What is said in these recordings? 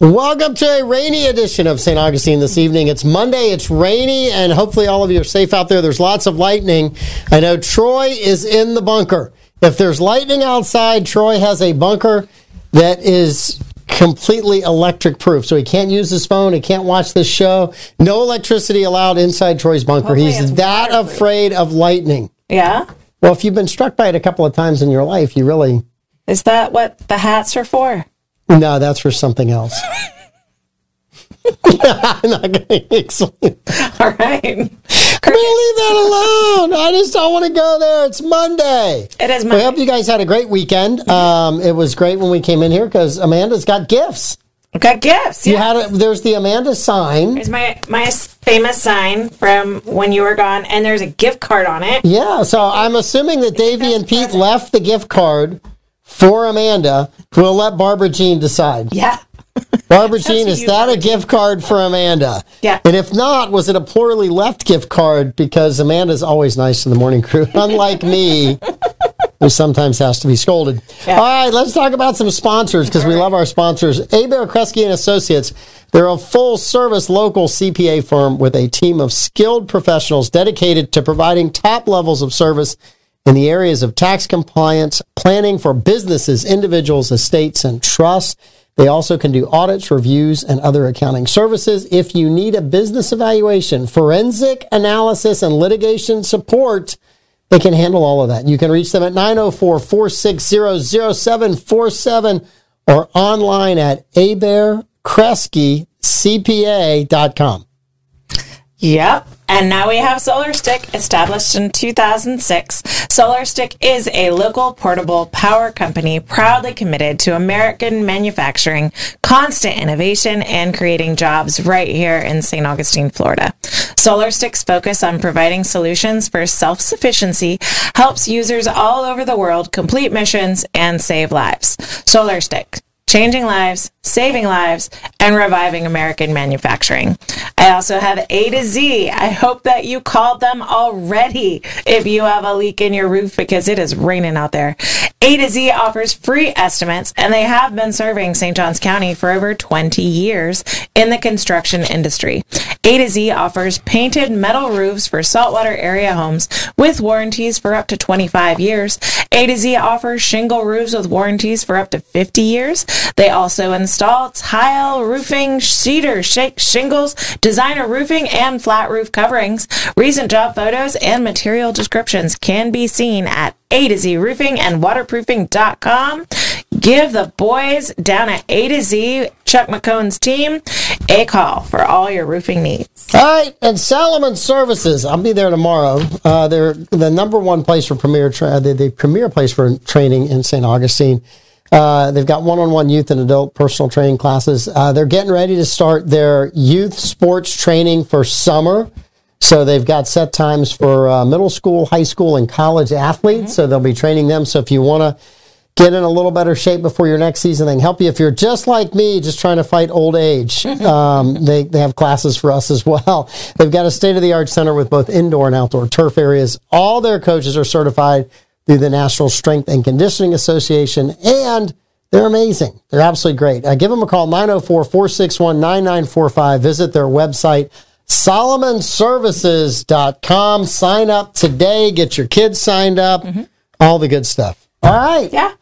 Welcome to a rainy edition of St. Augustine this evening. It's Monday, it's rainy, and hopefully all of you are safe out there. There's lots of lightning. I know Troy is in the bunker. If there's lightning outside, Troy has a bunker that is completely electric proof. So he can't use his phone, he can't watch this show. No electricity allowed inside Troy's bunker. Hopefully He's that waterproof. afraid of lightning. Yeah? Well, if you've been struck by it a couple of times in your life, you really. Is that what the hats are for? No, that's for something else. I'm not going to explain. All right. I'm going to leave that alone. I just don't want to go there. It's Monday. It is We Monday. hope you guys had a great weekend. Um, it was great when we came in here because Amanda's got gifts. I've got gifts. You had a, there's the Amanda sign. There's my, my famous sign from when you were gone, and there's a gift card on it. Yeah, so I'm assuming that Davey and Pete present. left the gift card for Amanda. We'll let Barbara Jean decide. Yeah. Barbara Jean, is you, that a gift card for Amanda? Yeah. And if not, was it a poorly left gift card? Because Amanda's always nice to the morning crew, unlike me, who sometimes has to be scolded. Yeah. All right, let's talk about some sponsors because we love our sponsors. Aber Kresge and Associates. They're a full service local CPA firm with a team of skilled professionals dedicated to providing top levels of service in the areas of tax compliance, planning for businesses, individuals, estates, and trusts. They also can do audits, reviews, and other accounting services. If you need a business evaluation, forensic analysis, and litigation support, they can handle all of that. You can reach them at 904 460 0747 or online at abearkresgecpa.com. Yep. And now we have Solar Stick, established in 2006. Solar Stick is a local portable power company proudly committed to American manufacturing, constant innovation, and creating jobs right here in St. Augustine, Florida. Solar Stick's focus on providing solutions for self sufficiency helps users all over the world complete missions and save lives. Solar Stick changing lives, saving lives, and reviving American manufacturing. I also have A to Z. I hope that you called them already if you have a leak in your roof because it is raining out there. A to Z offers free estimates and they have been serving St. Johns County for over 20 years in the construction industry. A to Z offers painted metal roofs for saltwater area homes with warranties for up to 25 years. A to Z offers shingle roofs with warranties for up to 50 years. They also install tile roofing, cedar shingles, designer roofing, and flat roof coverings. Recent job photos and material descriptions can be seen at A to Z Roofing and Waterproofing.com. Give the boys down at A to Z, Chuck McCone's team, a call for all your roofing needs. All right, and Solomon Services. I'll be there tomorrow. Uh, they're the number one place for premier, tra- the, the premier place for training in St. Augustine. Uh, they've got one-on-one youth and adult personal training classes. Uh, they're getting ready to start their youth sports training for summer. So they've got set times for uh, middle school, high school, and college athletes. So they'll be training them. So if you want to get in a little better shape before your next season. They can help you. If you're just like me, just trying to fight old age, um, they, they have classes for us as well. They've got a state of the art center with both indoor and outdoor turf areas. All their coaches are certified through the National Strength and Conditioning Association, and they're amazing. They're absolutely great. Uh, give them a call, 904 461 9945. Visit their website, solomonservices.com. Sign up today. Get your kids signed up. All the good stuff. All right. Yeah.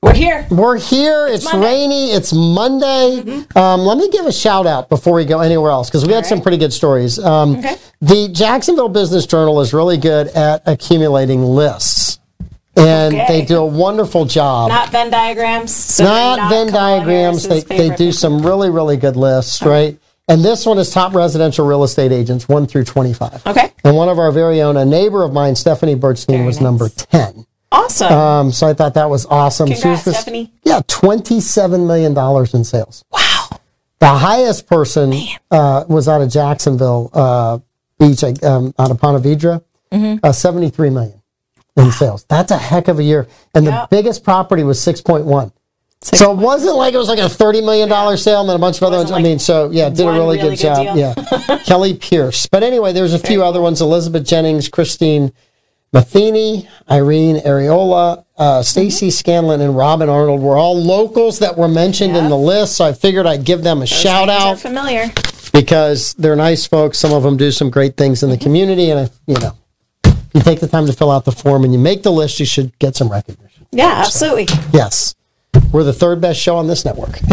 We're here. We're here. It's, Monday. rainy. It's Monday. Um, let me give a shout out before we go anywhere else because we had some pretty good stories. Um, Okay. The Jacksonville Business Journal is really good at accumulating lists, and Okay. they do a wonderful job. Not Venn diagrams. So Not, they're Venn diagrams. They, they do some really, really good lists, right? And this one is top residential real estate agents, 1 through 25. Okay. And one of our very own, a neighbor of mine, Stephanie Birchstein, was nice. number 10. Awesome. Um, so I thought that was awesome. Congrats, just- Stephanie. Yeah, $27 million in sales. wow. The highest person uh, was out of Jacksonville uh, Beach, um, out of Ponte Vedra, Mm-hmm. uh, 73 million in sales. That's a heck of a year. And the biggest property was 6.1. Six So it wasn't like it was like a $30 million sale and then a bunch of other ones. Wasn't I mean, so yeah, did a really, really good, good job. deal. Yeah. Kelly Pierce. But anyway, there's a few other ones Elizabeth Jennings, Christine Matheny, Irene Areola, uh, Stacy Scanlon, and Robin Arnold were all locals that were mentioned in the list. So I figured I'd give them a shout Names are out familiar. because they're nice folks. Some of them do some great things in the community, and if, you know, you take the time to fill out the form and you make the list, you should get some recognition. Yeah, absolutely. Yes, we're the third best show on this network.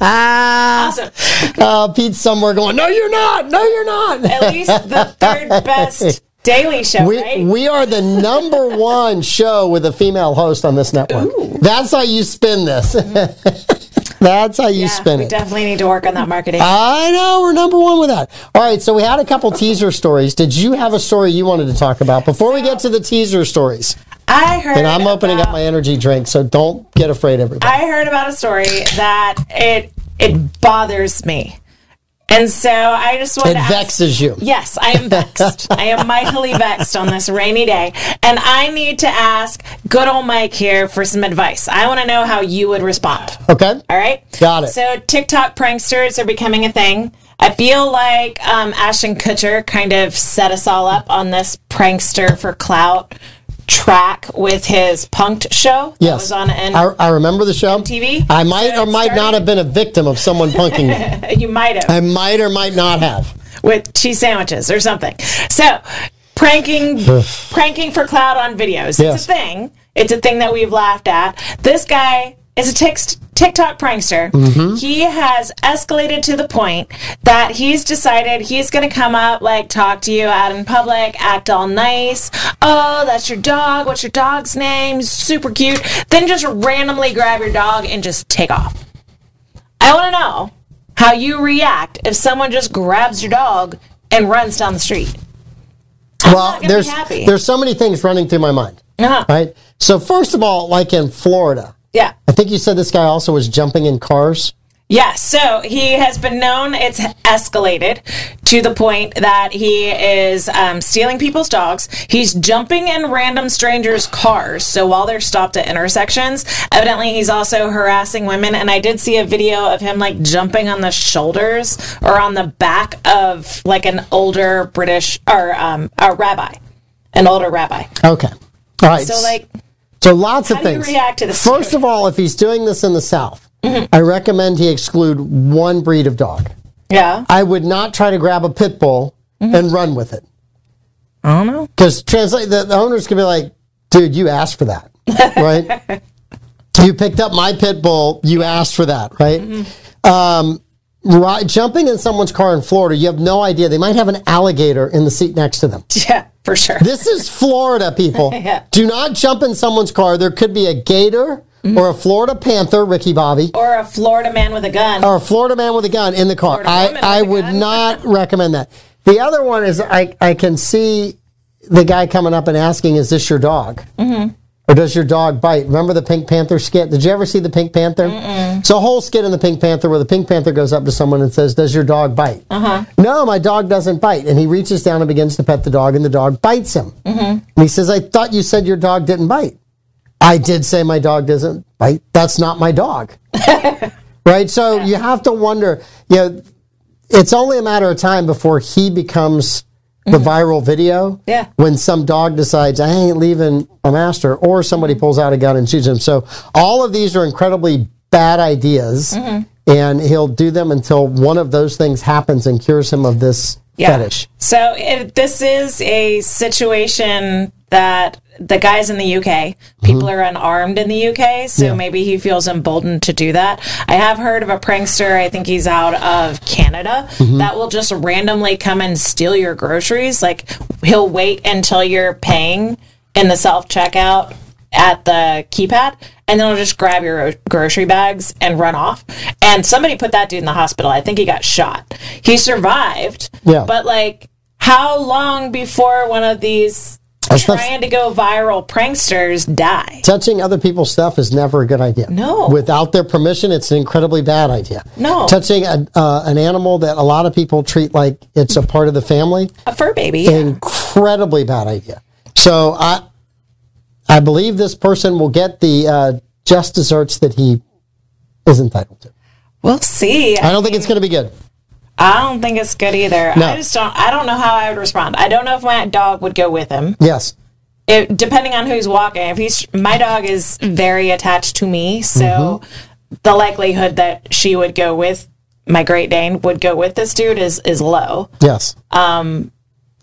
Awesome. uh, Pete's somewhere going, "No, you're not. No, you're not." At least the third best daily show, We, right? we are the number one show with a female host on this network. That's how you spin this. That's how you yeah, spin we it. definitely need to work on that marketing. I know we're number one with that. All right, so we had a couple teaser stories. Did you have a story you wanted to talk about before we get to the teaser stories? I heard. And I'm opening up about- my energy drink, so don't get afraid, everybody. I heard about a story that it it bothers me, and so I just want It to ask- vexes you. Yes, I am vexed. I am mightily vexed on this rainy day, and I need to ask good old Mike here for some advice. I want to know how you would respond. Okay. All right. Got it. So TikTok pranksters are becoming a thing. I feel like um, Ashton Kutcher kind of set us all up on this prankster for clout track with his punked show that Yes. was on N- I, I remember the show. MTV? I might or might not have been a victim of someone punking me. you might have I might or might not have. with cheese sandwiches or something. So pranking pranking for cloud on videos. It's Yes. a thing. It's a thing that we've laughed at. This guy is a tic- TikTok prankster. Mm-hmm. He has escalated to the point that he's decided he's going to come up, like, talk to you out in public, act all nice. Oh, that's your dog. What's your dog's name? Super cute. Then just randomly grab your dog and just take off. I want to know how you react if someone just grabs your dog and runs down the street. well, not gonna there's there's so many things running through my mind. Uh-huh. Right. So first of all, like in Florida, Yeah. I think you said this guy also was jumping in cars. Yeah, so he has been known, it's escalated to the point that he is um, stealing people's dogs. He's jumping in random strangers' cars. So while they're stopped at intersections, evidently he's also harassing women. And I did see a video of him like jumping on the shoulders or on the back of like an older British or um, a rabbi, an older rabbi. Okay. All right. So, like, So lots of How do you things. react to this First story? of all, if he's doing this in the South, Mm-hmm. I recommend he exclude one breed of dog. yeah. I would not try to grab a pit bull Mm-hmm. and run with it. I don't know. Because translate the, the owners could be like, dude, you asked for that, right? you picked up my pit bull, you asked for that, right? Mm-hmm. Um, jumping in someone's car in Florida, you have no idea. They might have an alligator in the seat next to them. Yeah, for sure. This is Florida, people. Yeah. Do not jump in someone's car. There could be a gator Mm-hmm. or a Florida panther, Ricky Bobby, or a Florida man with a gun. or a Florida man with a gun in the car. Florida I, I would gun. not recommend that. The other one is I, I can see the guy coming up and asking, Is this your dog? Mm-hmm. Or does your dog bite? Remember the Pink Panther skit? Did you ever see the Pink Panther? It's a whole skit in the Pink Panther where the Pink Panther goes up to someone and says, Does your dog bite? Uh-huh. No, my dog doesn't bite. And he reaches down and begins to pet the dog, and the dog bites him. Mm-hmm. And he says, I thought you said your dog didn't bite. I did say my dog doesn't bite. That's not my dog. right? So you have to wonder, you know, it's only a matter of time before he becomes the mm-hmm. viral video. Yeah. When some dog decides, I ain't leaving a master, or somebody mm-hmm. pulls out a gun and shoots him. So all of these are incredibly bad ideas. Mm-hmm. And he'll do them until one of those things happens and cures him of this fetish. So if this is a situation that the guys in the UK, people Mm-hmm. are unarmed in the UK, so maybe he feels emboldened to do that. I have heard of a prankster, I think he's out of Canada, Mm-hmm. that will just randomly come and steal your groceries. Like he'll wait until you're paying in the self checkout at the keypad and then I'll just grab your grocery bags and run off. And somebody put that dude in the hospital. I think he got shot. He survived. Yeah. But like how long before one of these That's trying to go viral pranksters die? Touching other people's stuff is never a good idea. No. Without their permission, it's an incredibly bad idea. No. Touching a, uh, an animal that a lot of people treat like it's a part of the family, A fur baby. yeah. incredibly bad idea. So I, I believe this person will get the uh, just desserts that he is entitled to. We'll see. I don't think it's going to be good. I don't think it's good either. No. I just don't. I don't know how I would respond. I don't know if my dog would go with him. Yes. It, depending on who's walking. If he's my dog is very attached to me, so the likelihood that she would go with my Great Dane would go with this dude is is low. Yes.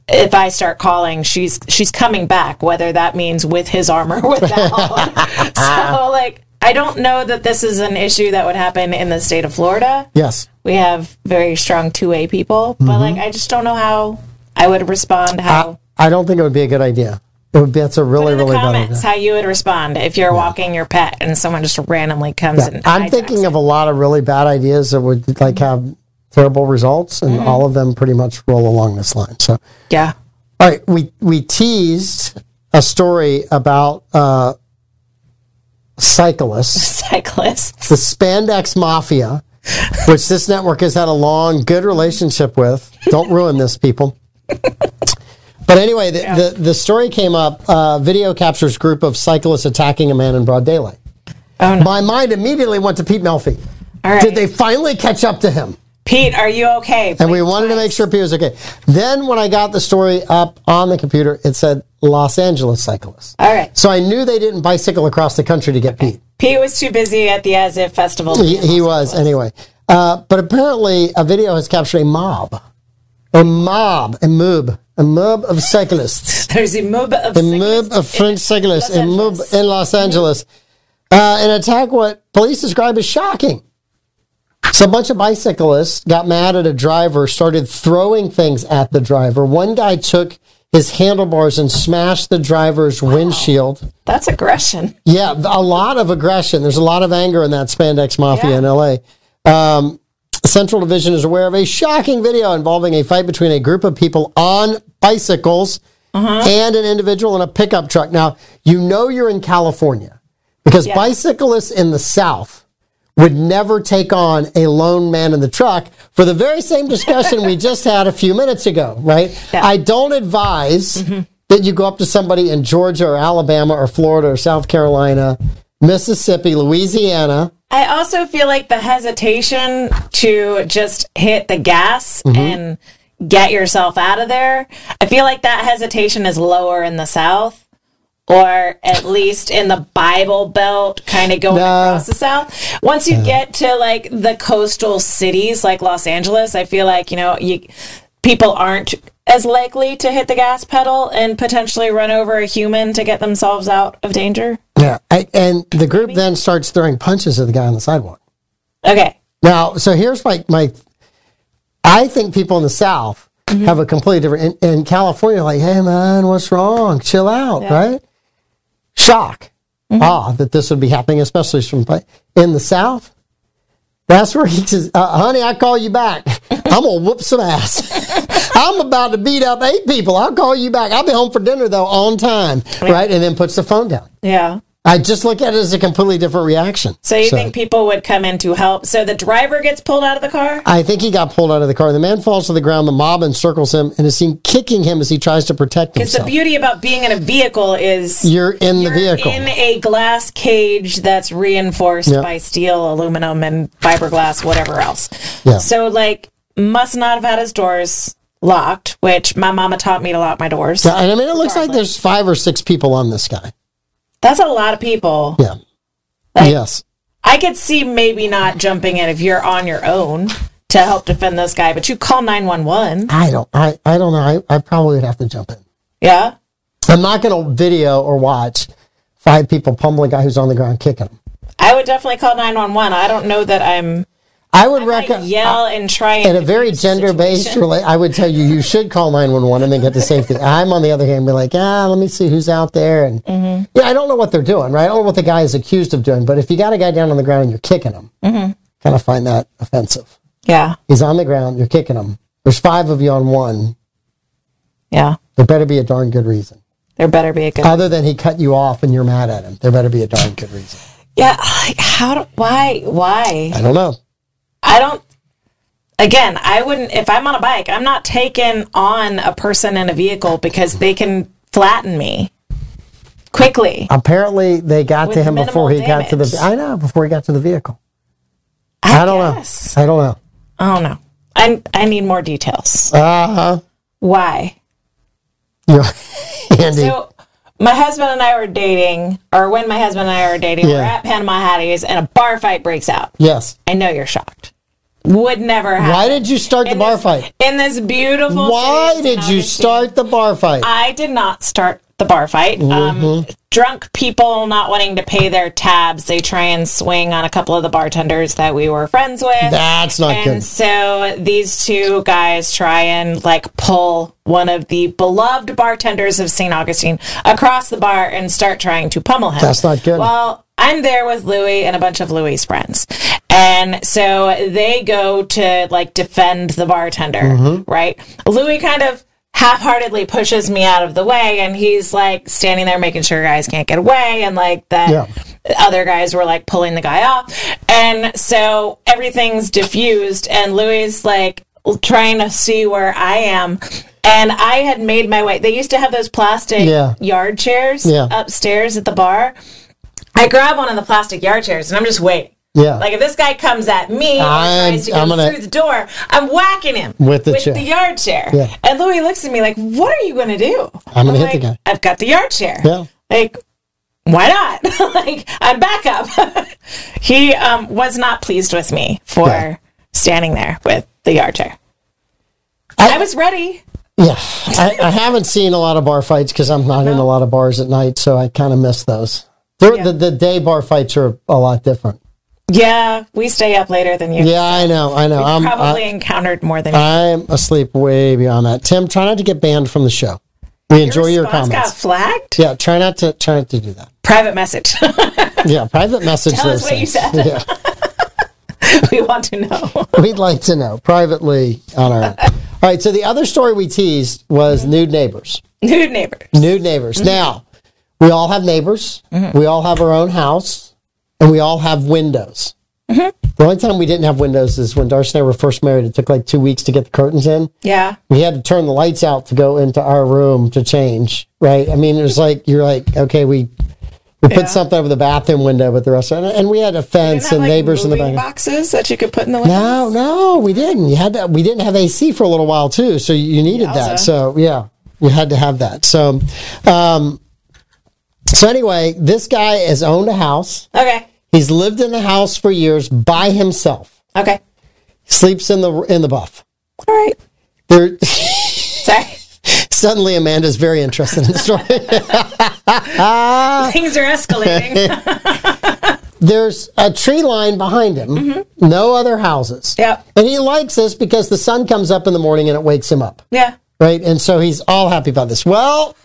If I start calling, she's she's coming back, whether that means with his arm or without. so like. I don't know that this is an issue that would happen in the state of Florida. yes. We have very strong two way people, but mm-hmm. like I just don't know how I would respond. How I don't think it would be a good idea. It would be, that's a really, in the really bad idea. comments how you would respond if you're walking your pet and someone just randomly comes and I'm thinking it. of a lot of really bad ideas that would like have terrible results, and Mm-hmm. all of them pretty much roll along this line. So, yeah all right, we we teased a story about uh, cyclists, cyclists. the spandex mafia, which this network has had a long, good relationship with. Don't ruin this, people. But anyway, the, the, the story came up. Uh, video captures group of cyclists attacking a man in broad daylight. Oh no! My mind immediately went to Pete Melfi. Right, Did they finally catch up to him? Pete, are you okay? And we wanted to make sure Pete was okay. Then when I got the story up on the computer, it said Los Angeles cyclists. All right, So I knew they didn't bicycle across the country to get Pete. Pete was too busy at the As If Festival. He, he was anyway. Uh, but apparently, a video has captured a mob, a mob, a mob, a mob of cyclists, There's a mob of a mob of French cyclists, a mob in Los Angeles, uh, an attack what police describe as shocking. So a bunch of bicyclists got mad at a driver, started throwing things at the driver. One guy took his handlebars and smashed the driver's windshield. That's aggression. Yeah, a lot of aggression. There's a lot of anger in that spandex mafia Yeah. in LA. Um, Central Division is aware of a shocking video involving a fight between a group of people on bicycles and an individual in a pickup truck. Now, you know you're in California because Yeah. bicyclists in the South would never take on a lone man in the truck for the very same discussion we just had a few minutes ago, right? Yeah. I don't advise that you go up to somebody in Georgia or Alabama or Florida or South Carolina, Mississippi, Louisiana. I also feel like the hesitation to just hit the gas Mm-hmm. and get yourself out of there. I feel like that hesitation is lower in the South. Or at least in the Bible Belt, kind of going No. across the South. Once you get to like the coastal cities like Los Angeles, I feel like you know you people aren't as likely to hit the gas pedal and potentially run over a human to get themselves out of danger. Yeah. I, and the group then starts throwing punches at the guy on the sidewalk. Okay, Now, so here's my, my I think people in the South mm-hmm. have a completely different, in, in California, like, hey man, what's wrong? Chill out, right? Shock, awe that this would be happening, especially from in the South. That's where he says, uh, honey, I call you back. I'm to whoop some ass. I'm about to beat up eight people. I'll call you back. I'll be home for dinner, though, on time. Right? And then puts the phone down. yeah. I just look at it as a completely different reaction. So you think people would come in to help? So the driver gets pulled out of the car? I think he got pulled out of the car. The man falls to the ground. The mob encircles him and is seen kicking him as he tries to protect himself. Because the beauty about being in a vehicle is You're in the you're vehicle. in a glass cage that's reinforced Yeah. by steel, aluminum, and fiberglass, whatever else. Yeah. So like, must not have had his doors locked, which my mama taught me to lock my doors. Yeah, and I mean, it looks like there's five or six people on this guy. That's a lot of people. Yeah. Like- yes. I could see maybe not jumping in if you're on your own to help defend this guy, but you call nine one one. I don't. I. I don't know. I, I probably would have to jump in. Yeah. I'm not going to video or watch five people pummel a guy who's on the ground kicking him. I would definitely call 911. I don't know that I'm I would recommend. yell and try In a very gender-based situation. relate, I would tell you you should call 911 and then get to safety. I'm on the other hand, be like, ah, let me see who's out there, and Mm-hmm. yeah, I don't know what they're doing, right? I don't know what the guy is accused of doing, but if you got a guy down on the ground and you're kicking him, Mm-hmm. kind of find that offensive. Yeah. He's on the ground, you're kicking him. There's five of you on one. Yeah. There better be a darn good reason, There better be a good. other than he cut you off and you're mad at him. There better be a darn good reason. yeah. How do, why, why? I don't know. I don't, again, I wouldn't, if I'm on a bike, I'm not taking on a person in a vehicle because they can flatten me quickly. Apparently, they got to him before he minimal got to the. I know before he got to the vehicle. I, I don't guess. know. I don't know. I don't know. I I need more details. Uh huh. Why? Andy. So my husband and I were dating, or when my husband and I were dating, we're at Panama Hattie's and a bar fight breaks out. yes. I know you're shocked. Would never happen. Why did you start the bar this- fight? In this beautiful Why did you start the bar fight? I did not start the bar fight. Mm-hmm. Um, drunk people not wanting to pay their tabs, they try and swing on a couple of the bartenders that we were friends with. That's not good. and good. so these two guys try and like pull one of the beloved bartenders of St. Augustine across the bar and start trying to pummel him. That's not good. Well, I'm there with Louis and a bunch of Louis' friends. And so they go to like defend the bartender, Mm-hmm. right? Louis kind of half-heartedly pushes me out of the way and he's like standing there making sure guys can't get away and like that Yeah. other guys were like pulling the guy off. And so everything's diffused and Louis like trying to see where I am. And I had made my way. They used to have those plastic Yeah. yard chairs Yeah. upstairs at the bar. I grab one of the plastic yard chairs and I'm just waiting. Yeah. Like if this guy comes at me and I'm- tries to go gonna- through the door, I'm whacking him With the chair. yard chair. Yeah. And Louis looks at me like, "What are you going to do?" I'm gonna hit like, the guy. I've got the yard chair. Yeah. Like, why not? like, I'm back up. he um, was not pleased with me for Yeah. standing there with the yard chair. I- I was ready. Yeah, I, I haven't seen a lot of bar fights because I'm not in a lot of bars at night, so I kind of miss those. Yeah. The, the day bar fights are a lot different. Yeah, we stay up later than you. Yeah, I know, I know. I'm Probably I, encountered more than you. I'm asleep way beyond that. Tim, try not to get banned from the show. We enjoy your comments. got flagged. Yeah, try not to try not to do that. Private message. Yeah, private message. Tell us what you things. said. Yeah. we want to know. We'd like to know privately on our own. All right. So the other story we teased was mm-hmm. nude neighbors. Nude neighbors. Nude neighbors. Now, we all have neighbors. Mm-hmm. We all have our own house, and we all have windows. The only time we didn't have windows is when Darcy and I were first married. It took like two weeks to get the curtains in. Yeah. We had to turn the lights out to go into our room to change. Right? I mean, it was like you're like, okay, we we put Yeah. something over the bathroom window, but the rest, and, and we had a fence and like, neighbors in the back. boxes that you could put in the window. No, no, we didn't. You had to. We didn't have AC for a little while too, so you needed that. So yeah, you had to have that. So, um, so anyway, this guy has owned a house. Okay. He's lived in the house for years by himself. Okay. Sleeps in the in the buff. All right. There. Sorry. Suddenly, Amanda's very interested in the story. Things are escalating. There's a tree line behind him. Mm-hmm. No other houses. Yep. And he likes this because the sun comes up in the morning and it wakes him up. yeah. right? And so he's all happy about this. Well,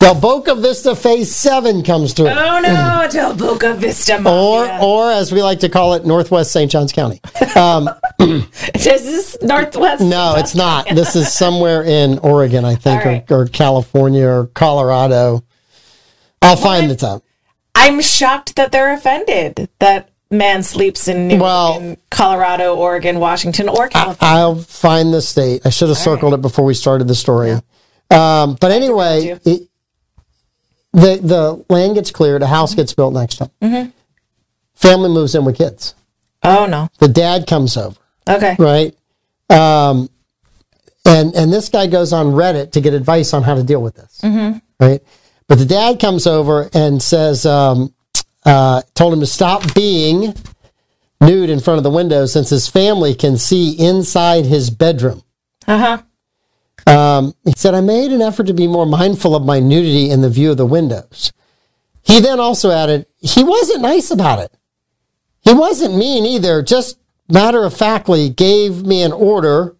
Del Boca Vista Phase Seven comes through, Oh no, Del Boca Vista or Mafia. or as we like to call it, Northwest St. Johns County. Is this Northwest? No, it's not. This is somewhere in Oregon, I think, All right. or, or California or Colorado. I'll find the time. I'm shocked that they're offended that man sleeps in, New, Well- in Colorado, Oregon, Washington, or California. I'll find the state. I should have circled it before we started the story. Um, but anyway, it, the the land gets cleared, a house gets built next to him. Mm-hmm. Family moves in with kids. oh no. The dad comes over. Okay. right? Um, and and this guy goes on Reddit to get advice on how to deal with this, right? But the dad comes over and says, um, uh, told him to stop being nude in front of the window since his family can see inside his bedroom. Uh huh. Um, he said, I made an effort to be more mindful of my nudity in the view of the windows. He then also added, he wasn't nice about it. He wasn't mean either, just matter of factly gave me an order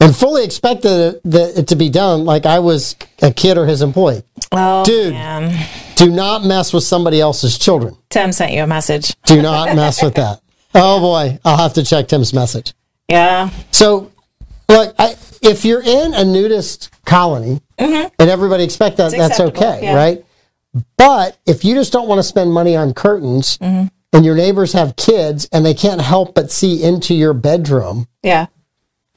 and fully expected it, to be done like I was a kid or his employee. Oh, Dude. man. Do not mess with somebody else's children. Tim sent you a message. Do not mess with that. Oh boy, I'll have to check Tim's message. Yeah. So, look, I, if you're in a nudist colony and everybody expect that, that's okay, yeah. right? But if you just don't want to spend money on curtains and your neighbors have kids and they can't help but see into your bedroom, Yeah.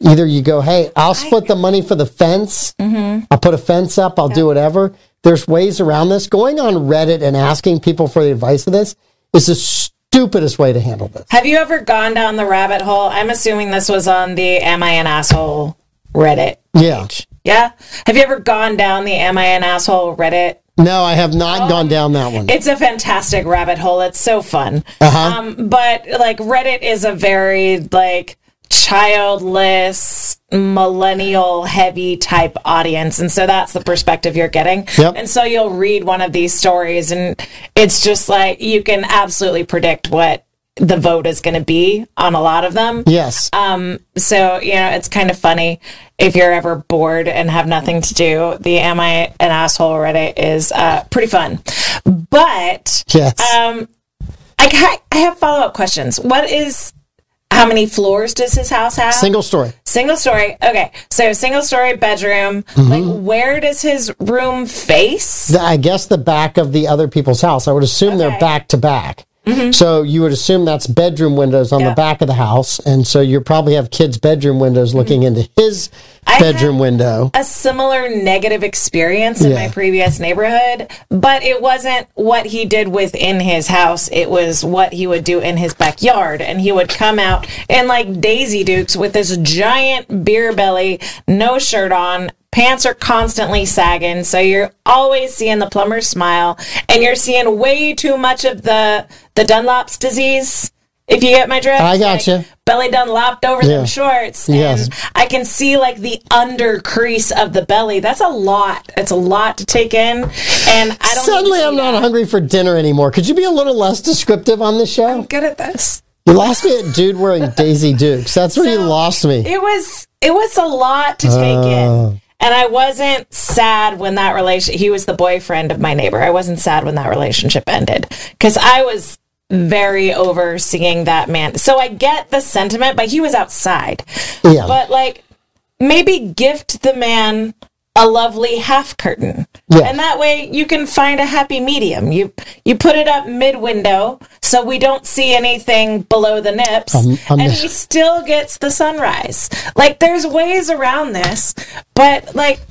either you go, hey, I'll split the money for the fence, I'll put a fence up, I'll do whatever. There's ways around this. Going on Reddit and asking people for the advice of this is the stupidest way to handle this. Have you ever gone down the rabbit hole? I'm assuming this was on the Am I an Asshole Reddit. Yeah. Yeah? Have you ever gone down the Am I an Asshole Reddit? No, I have not gone down that one. It's a fantastic rabbit hole. It's so fun. Uh-huh. Um, but like Reddit is a very like childless millennial heavy type audience and so that's the perspective you're getting Yep. and so you'll read one of these stories and it's just like you can absolutely predict what the vote is going to be on a lot of them yes. um, so you know, it's kind of funny if you're ever bored and have nothing to do. The "Am I an Asshole?" Reddit is uh, pretty fun, but yes. um, I I have follow up questions. What is how many floors does his house have? Single story. Single story. Okay, so single story bedroom. Mm-hmm. Like, where does his room face? The- I guess the back of the other people's house. I would assume they're back to back. Mm-hmm. So you would assume that's bedroom windows on Yeah. the back of the house, and so you probably have kids' bedroom windows mm-hmm. looking into his I bedroom window. a similar negative experience in my previous neighborhood, but it wasn't what he did within his house. It was what he would do in his backyard. And he would come out in like Daisy Dukes with this giant beer belly, no shirt on. Pants are constantly sagging, so you're always seeing the plumber's smile, and you're seeing way too much of the the Dunlop's disease. If you get my drift, I gotcha. belly done lopped over Yeah. them shorts. Yes. I can see like the under crease of the belly. That's a lot. It's a lot to take in. And I don't Suddenly, I'm see not hungry for dinner anymore. Could you be a little less descriptive on the show? I'm good at this. You lost me at dude wearing Daisy Dukes. That's where you lost me. It was it was a lot to take Oh. in. And I wasn't sad when that relation he was the boyfriend of my neighbor. I wasn't sad when that relationship ended cuz I was very over seeing that man. So I get the sentiment, but he was outside. Yeah. But like maybe gift the man a lovely half curtain. Yeah. And that way you can find a happy medium. You you put it up mid window so we don't see anything below the nips Um, and he still gets the sunrise. Like there's ways around this, but like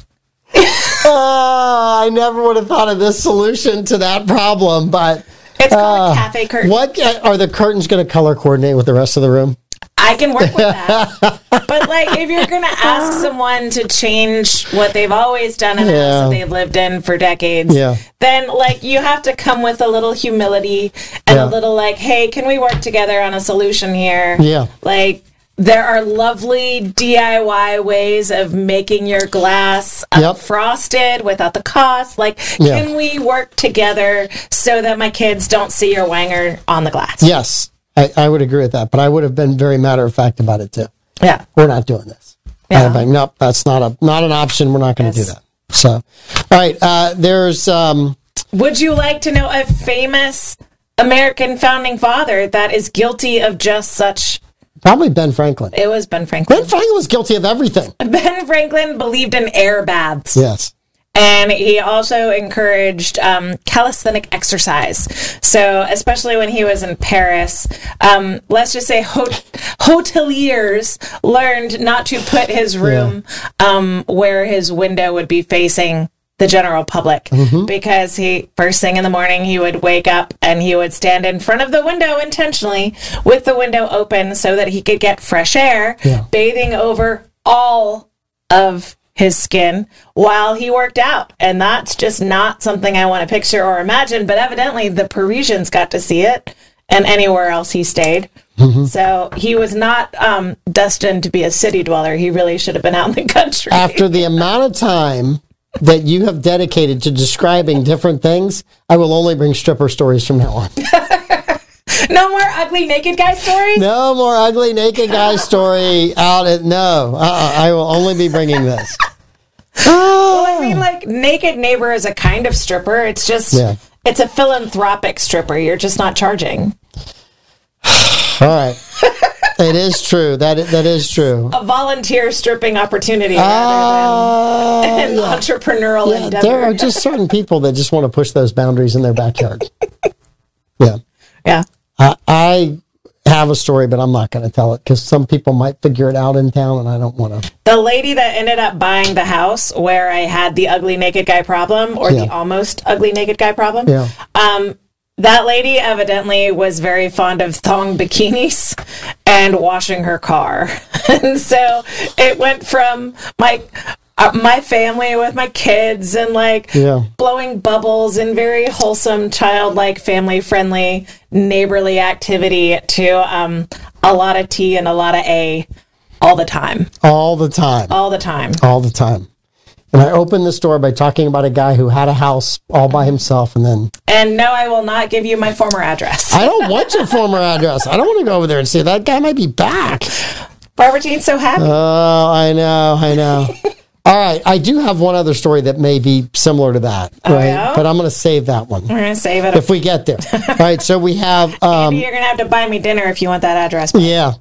Oh, I never would have thought of this solution to that problem, but it's called Uh, a cafe curtain. what are the curtains going to color coordinate with the rest of the room? I can work with that. but like if you're gonna ask someone to change what they've always done in a Yeah. house that they've lived in for decades, Yeah. then like you have to come with a little humility and Yeah. a little like, hey, can we work together on a solution here? Yeah. Like there are lovely DIY ways of making your glass Yep. frosted without the cost. Like, Yeah. can we work together so that my kids don't see your wanger on the glass? Yes, I, I would agree with that, but I would have been very matter of fact about it too. Yeah. We're not doing this. Yeah. I'd have been, nope, that's not a not an option. We're not going to Yes. do that. So, all right, uh, there's um, Would you like to know a famous American founding father that is guilty of just such? probably Ben Franklin. It was Ben Franklin. Ben Franklin was guilty of everything. Ben Franklin believed in air baths. Yes. And he also encouraged um, calisthenic exercise. So, especially when he was in Paris, um, let's just say hot- hoteliers learned not to put his room um, where his window would be facing the general public because he first thing in the morning he would wake up and he would stand in front of the window intentionally with the window open so that he could get fresh air Yeah. bathing over all of his skin while he worked out. And that's just not something I want to picture or imagine, but evidently the Parisians got to see it and anywhere else he stayed. So he was not um, destined to be a city dweller. He really should have been out in the country. After the amount of time that you have dedicated to describing different things, I will only bring stripper stories from now on. no more ugly naked guy stories? No more ugly naked guy story out at no. Uh-uh, I will only be bringing this. Well, I mean, like, naked neighbor is a kind of stripper. It's just, Yeah. it's a philanthropic stripper. You're just not charging. All right. it is true. That that is true. A volunteer stripping opportunity rather Uh, than an entrepreneurial yeah, endeavor. there are just certain people that just want to push those boundaries in their backyard. Yeah. yeah. I, I have a story, but I'm not going to tell it because some people might figure it out in town, and I don't want to. The lady that ended up buying the house where I had the ugly naked guy problem or Yeah. the almost ugly naked guy problem, Yeah. um, that lady evidently was very fond of thong bikinis and washing her car. and so it went from my uh, my family with my kids and like Yeah. blowing bubbles and very wholesome, childlike, family friendly, neighborly activity to um, a lot of T and a lot of A all the time. All the time. All the time. All the time. And I opened the store by talking about a guy who had a house all by himself and then And no, I will not give you my former address. I don't want your former address. I don't want to go over there and see that guy might be back. Barbara Jean's so happy. Oh, I know, I know. All right, I do have one other story that may be similar to that, right? yeah? But I'm going to save that one We're going to save it. if we get there. All right, so we have, um, You're going to have to buy me dinner if you want that address. yeah,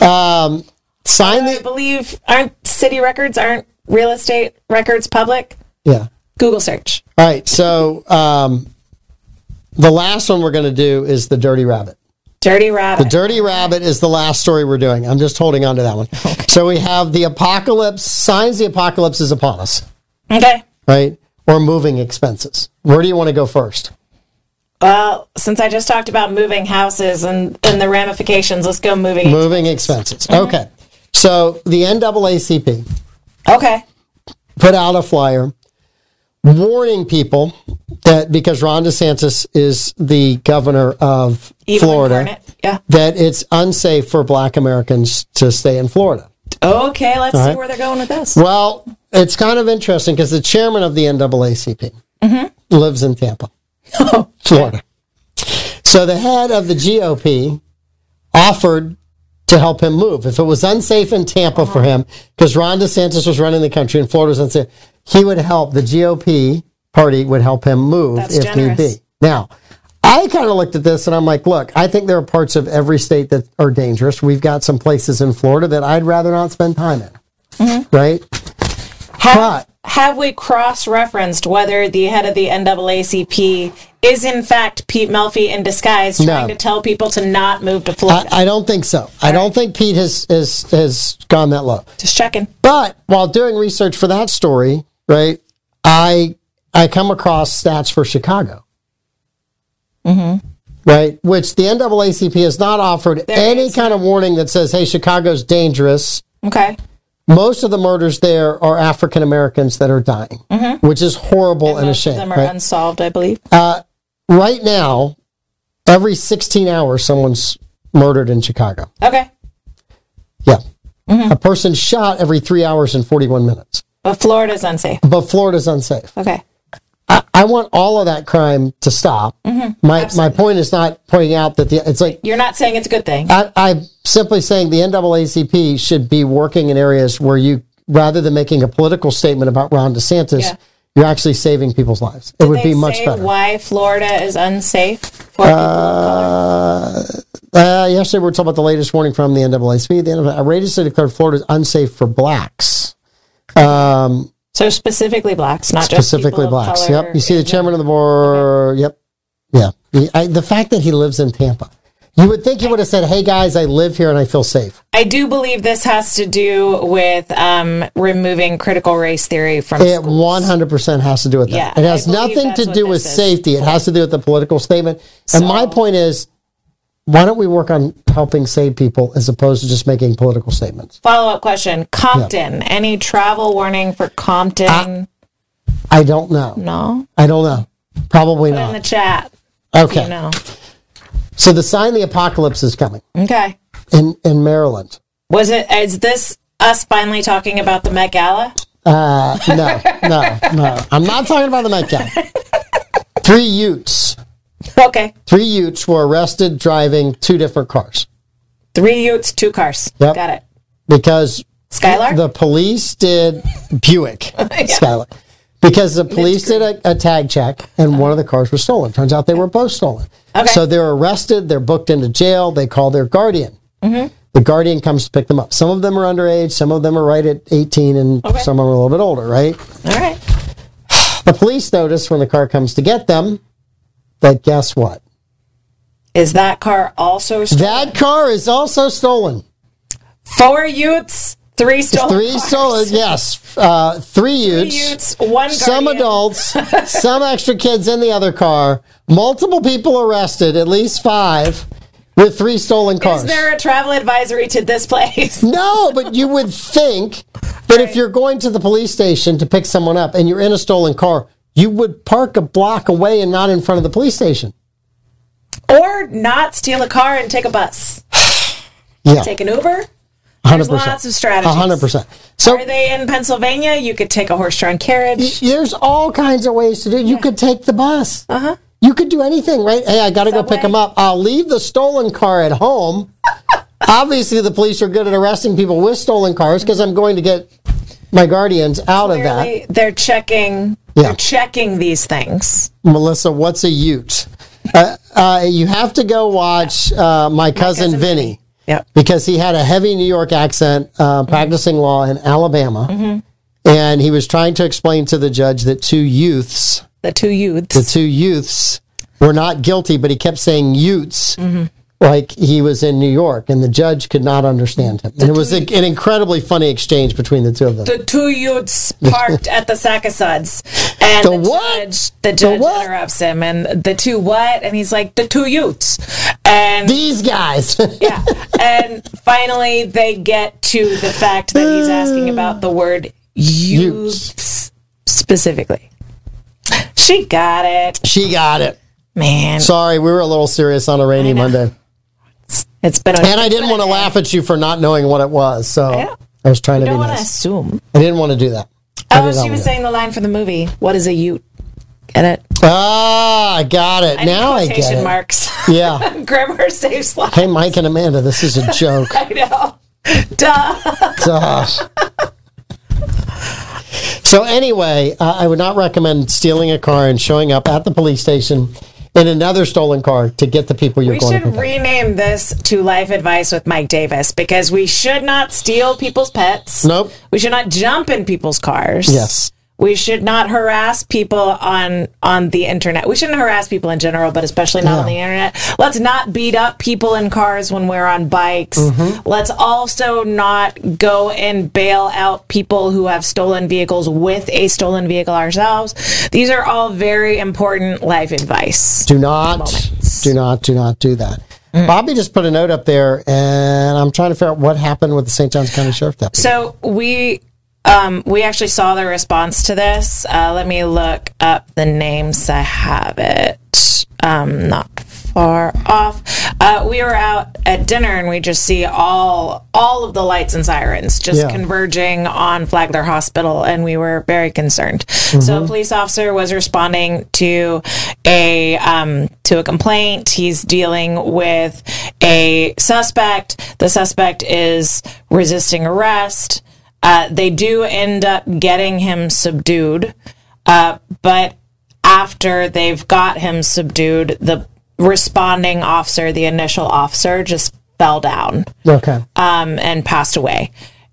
um, sign I believe aren't city records aren't real estate records public? yeah. Google search. All right, so um, the last one we're going to do is the Dirty Rabbit. Dirty rabbit. The Dirty Rabbit is the last story we're doing. I'm just holding on to that one. So we have the apocalypse, signs the apocalypse is upon us, okay. right? Or moving expenses. Where do you want to go first? Well, since I just talked about moving houses and, and the ramifications, let's go moving. Moving expenses. Mm-hmm. Okay. So the NAACP Okay. put out a flyer warning people that because Ron DeSantis is the governor of Evil Florida. Yeah. that it's unsafe for black Americans to stay in Florida. Okay, let's see right. where they're going with this. Well, it's kind of interesting because the chairman of the NAACP mm-hmm. lives in Tampa, Florida. So the head of the GOP offered to help him move. If it was unsafe in Tampa for uh-huh. him, because Ron DeSantis was running the country and Florida was unsafe, he would help, the GOP party would help him move That's if generous. need be. Now, I kind of looked at this and I'm like, look, I think there are parts of every state that are dangerous. We've got some places in Florida that I'd rather not spend time in. Mm-hmm. Right? Have, have we cross referenced whether the head of the NAACP is in fact Pete Melfi in disguise trying No. to tell people to not move to Florida? I, I don't think so. I don't think Pete has, has has gone that low. just checking. But while doing research for that story, right, I I come across stats for Chicago. Mm-hmm. Right, which the NAACP has not offered any is- kind of warning that says, "Hey, Chicago's dangerous." Okay. Most of the murders there are African Americans that are dying, mm-hmm. which is horrible and, a Most of shame. them are right? unsolved, I believe. Uh, right now, every 16 hours, someone's murdered in Chicago. okay. Yeah. Mm-hmm. A person shot every three hours and 41 minutes. But Florida's unsafe. But Florida's unsafe. Okay. I, I want all of that crime to stop. my, my point is not pointing out that the, it's like, You're not saying it's a good thing. I, I'm simply saying the NAACP should be working in areas where you, rather than making a political statement about Ron DeSantis, Yeah. you're actually saving people's lives. It would be much better. Why Florida is unsafe for color? Uh, yesterday, we were talking about the latest warning from the NAACP. The NAACP outrageously declared Florida is unsafe for blacks. Um, So specifically blacks, not just specifically blacks. Yep. You see the chairman of the board. Yep. Yeah. The, I, the fact that he lives in Tampa, you would think he would have said, "Hey guys, I live here and I feel safe." I do believe this has to do with um, removing critical race theory from It 100% has to do with that. Yeah, it has nothing to do with is safety. It has to do with the political statement. and my point is, why don't we work on helping save people as opposed to just making political statements? Follow up question: Compton. Any travel warning for Compton? I don't know. no. I don't know. Probably not. In the chat, Okay. you know. So the sign the apocalypse is coming Okay. in, in Maryland. Was it? Is this us finally talking about the Met Gala? Uh, no, no, no. I'm not talking about the Met Gala. Three Utes. Okay. Three Utes were arrested driving two different cars Three Utes, two cars. Yep. Got it. because Skylar. the police did Buick Skylar because the police did a, a tag check and one of the cars was stolen. Turns out they were both stolen. Okay. So they're arrested. They're booked into jail. They call their guardian. Mm-hmm. The guardian comes to pick them up. Some of them are underage. Some of them are right at 18 and Okay. some are a little bit older, right? All right. The police notice when the car comes to get them that guess what? Is that car also stolen? That car is also stolen. Four Utes, Three stolen. Three cars. stolen, yes. Uh, three utes. Utes, one Some guardian. adults, some extra kids in the other car. Multiple people arrested, at least five, with three stolen cars. Is there a travel advisory to this place? no, but you would think that if you're going to the police station to pick someone up and you're in a stolen car, you would park a block away and not in front of the police station. or not steal a car and take a bus? Yeah, Take an Uber? hundred There's percent. lots of strategies. hundred percent. So Are they in Pennsylvania? You could take a horse-drawn carriage. there's all kinds of ways to do. it. You could take the bus. Uh huh. You could do anything, right? Hey, I got to go pick them up. I'll leave the stolen car at home. Obviously, the police are good at arresting people with stolen cars because I'm going to get my guardians out of that. They're checking. Yeah. They're checking these things. Melissa, what's a Ute? Uh, uh, you have to go watch uh, my cousin, Cousin Vinny. Vinny. Yep. because he had a heavy New York accent uh, practicing law in Alabama. Mm-hmm. And he was trying to explain to the judge that two youths, The two youths. the two youths, were not guilty, but he kept saying Utes Mm-hmm. Like he was in New York, and the judge could not understand him. And it was a, an incredibly funny exchange between the two of them. the two youths parked at the Sac-O-Suds, and The the, judge, the judge what? interrupts him, and the two what? And he's like, the two youths, and These guys. yeah, and finally they get to the fact that he's asking about the word youths specifically. She got it, she got it. man. Sorry, we were a little serious on a rainy. Monday. It's been a And I didn't want to laugh at you for not knowing what it was. So Yeah. I was trying to I be to nice. assume. I didn't want to do that. I Oh, she was saying the line for the movie. What is a ute? Get it? Ah, I got it. I now I get it. marks. Yeah. Grammar saves lives. Hey, Mike and Amanda, this is a joke. I know. Duh. Duh. so anyway, uh, I would not recommend stealing a car and showing up at the police station in another stolen car to get the people you're We going should to pick up. rename this to Life Advice with Mike Davis because we should not steal people's pets. Nope. We should not jump in people's cars. Yes. We should not harass people on on the internet. We shouldn't harass people in general, but especially not on the internet. Let's not beat up people in cars when we're on bikes. Mm-hmm. Let's also not go and bail out people who have stolen vehicles with a stolen vehicle ourselves. These are all very important life advice. Do not, Moments. do not, do not do that. Bobby just put a note up there, and I'm trying to figure out what happened with the St. Johns County Sheriff's Deputy. So we um, we actually saw the response to this. Uh, let me look up the names. I have it. Um, not far off. Uh, we were out at dinner and we just see all all of the lights and sirens just Yeah. converging on Flagler Hospital, and we were very concerned. So a police officer was responding to a um, to a complaint. He's dealing with a suspect. The suspect is resisting arrest. Uh, they do end up getting him subdued, uh, but after they've got him subdued, the responding officer, the initial officer, just fell down okay. um, and passed away.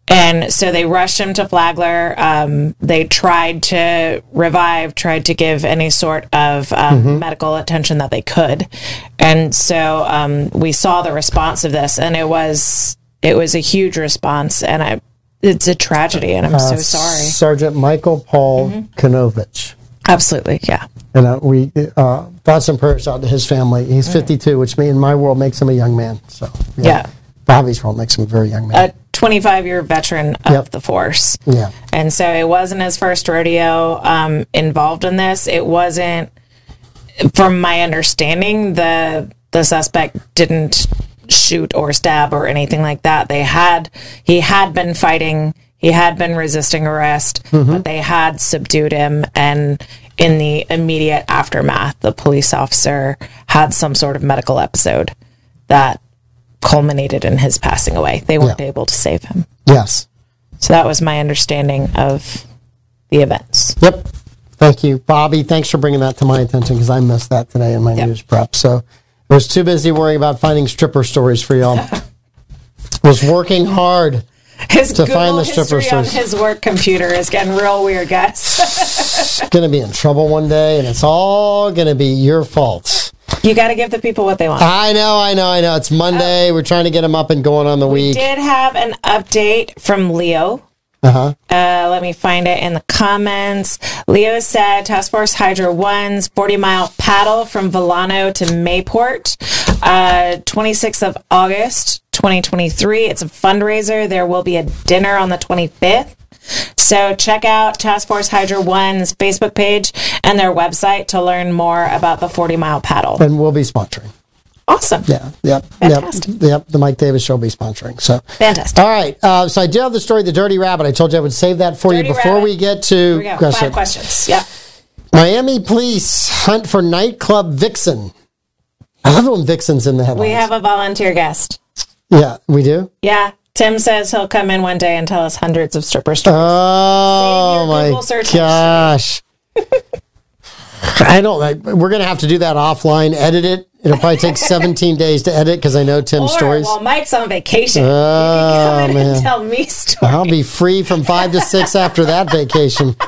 And so they rushed him to Flagler. Um, they tried to revive, tried to give any sort of um, medical attention that they could. And so um, we saw the response of this, and it was it was a huge response, and I it's a tragedy, and I'm so sorry. Sergeant Michael Paul Kunovich. Absolutely, yeah. And uh, we uh, thoughts and prayers out to his family. He's 52, which me in my world makes him a young man. So Yeah. Bobby's world makes him a very young man. A 25 year veteran of Yep. the force. yeah. And so it wasn't his first rodeo um, involved in this. It wasn't, from my understanding, the the suspect didn't shoot or stab or anything like that. They had he had been fighting. He had been resisting arrest, mm-hmm. but they had subdued him. And in the immediate aftermath, the police officer had some sort of medical episode that culminated in his passing away. They weren't Yeah. able to save him. Yes. So that was my understanding of the events. Yep. Thank you, Bobby. Thanks for bringing that to my attention because I missed that today in my Yep. news prep. So was too busy worrying about finding stripper stories for y'all. was working hard. His To Google find the stripper stories. his work computer is getting real weird, guys. Going to be in trouble one day, and it's all going to be your fault. You got to give the people what they want. I know, I know, I know. It's Monday. Oh. We're trying to get them up and going on the week. Did have an update from Leo. Uh-huh. Uh, let me find it in the comments. Leo said Task Force Hydro One's 40 mile paddle from Vilano to Mayport, uh, 26th of August, 2023. It's a fundraiser. There will be a dinner on the 25th. So check out Task Force Hydro One's Facebook page and their website to learn more about the 40 mile paddle. And we'll be sponsoring. Awesome. Yeah, yep, Fantastic. yep, yep. The Mike Davis Show will be sponsoring. So Fantastic. All right. Uh, so I do have the story, The Dirty Rabbit. I told you I would save that for Dirty you before Rabbit. we get to we. Five questions. Yeah. Miami police hunt for nightclub vixen. I love when vixen's in the headlines. We have a volunteer guest. yeah, we do. Yeah. Tim says he'll come in one day and tell us hundreds of stripper stories. Oh my gosh! I don't. I, we're gonna have to do that offline. Edit it. It'll probably take 17 days to edit because I know Tim's or stories. while Mike's on vacation, Oh, can come oh, in man. and tell me stories. I'll be free from five to six after that vacation.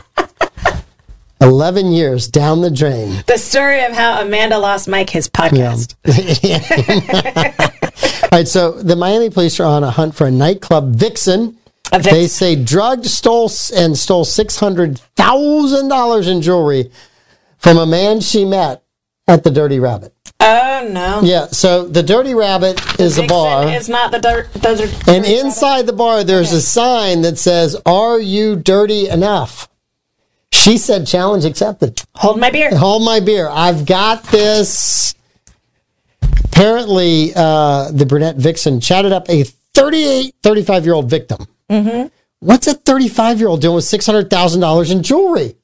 11 years down the drain. The story of how Amanda lost Mike his podcast. All right, so the Miami police are on a hunt for a nightclub vixen. A vix- They say drugged, stole, and stole $600,000 in jewelry from a man she met at the Dirty Rabbit. Oh no. Yeah, so the Dirty Rabbit is a bar. is not the dirt. Those are And inside the bar, there's a sign that says, Are you dirty enough? She said, Challenge accepted. hold my beer. Hold my beer. I've got this. Apparently, uh, the brunette vixen chatted up a 38, 35 year old victim. Mm-hmm. What's a 35 year old doing with $600,000 in jewelry?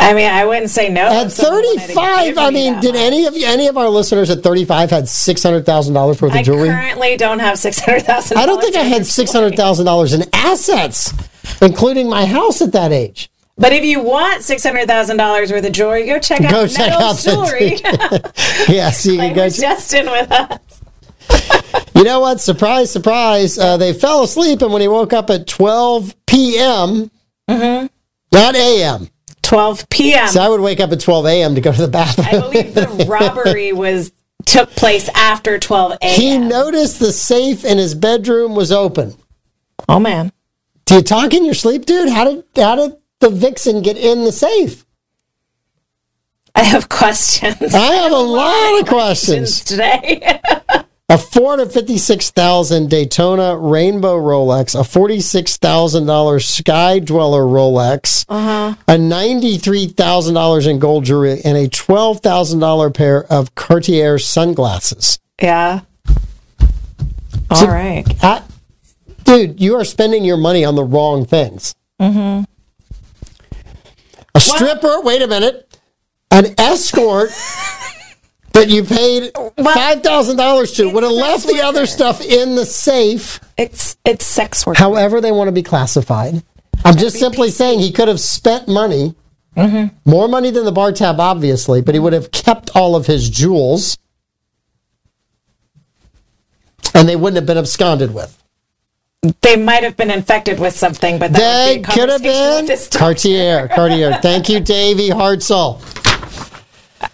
I mean, I wouldn't say no. At if someone wanted to 35, I mean, did much. any of you, any of our listeners at 35 had $600,000 worth of I jewelry? I currently don't have six hundred thousand. I don't think I had $600,000 in assets, including my house at that age. But if you want six hundred thousand dollars worth of jewelry, go check out Go check out Jewelry. Yes, you can go. with Justin with us. You know what? Surprise, surprise. Uh, they fell asleep, and when he woke up at 12 p.m., Mm-hmm. not a.m., 12 p.m. so I would wake up at 12 a.m. to go to the bathroom. I believe the robbery was took place after 12 a.m. he noticed the safe in his bedroom was open. oh man, Do you talk in your sleep, dude? How did how did the vixen get in the safe? I have questions. I have a lot of questions. today. A four hundred fifty-six thousand Daytona Rainbow Rolex, a forty-six thousand dollars Sky Dweller Rolex, a ninety-three thousand dollars in gold jewelry, and a twelve thousand dollar pair of Cartier sunglasses. yeah. All right. I- dude, you are spending your money on the wrong things. Mm-hmm. A stripper. wait a minute. An escort. That you paid five thousand dollars to would have left the other stuff in the safe. It's it's sex work. however they want to be classified. I'm just simply saying he could have spent money, mm-hmm. more money than the bar tab, obviously, but he would have kept all of his jewels, and they wouldn't have been absconded with. They might have been infected with something, but that They would be could have been. Cartier. Cartier. Thank you, Davey Hartzell.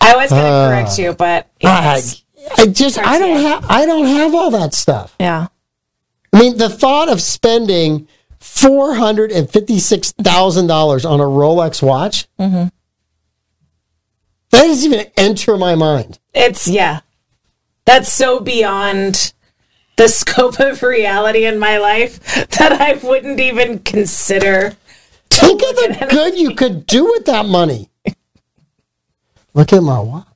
I was going to uh, correct you, but I. I just I don't have I don't have all that stuff. yeah. I mean, the thought of spending four hundred and fifty-six thousand dollars on a Rolex watch mm-hmm. that doesn't even enter my mind. It's yeah. That's so beyond the scope of reality in my life that I wouldn't even consider. Think of the good you could do with that money. Look at my watch.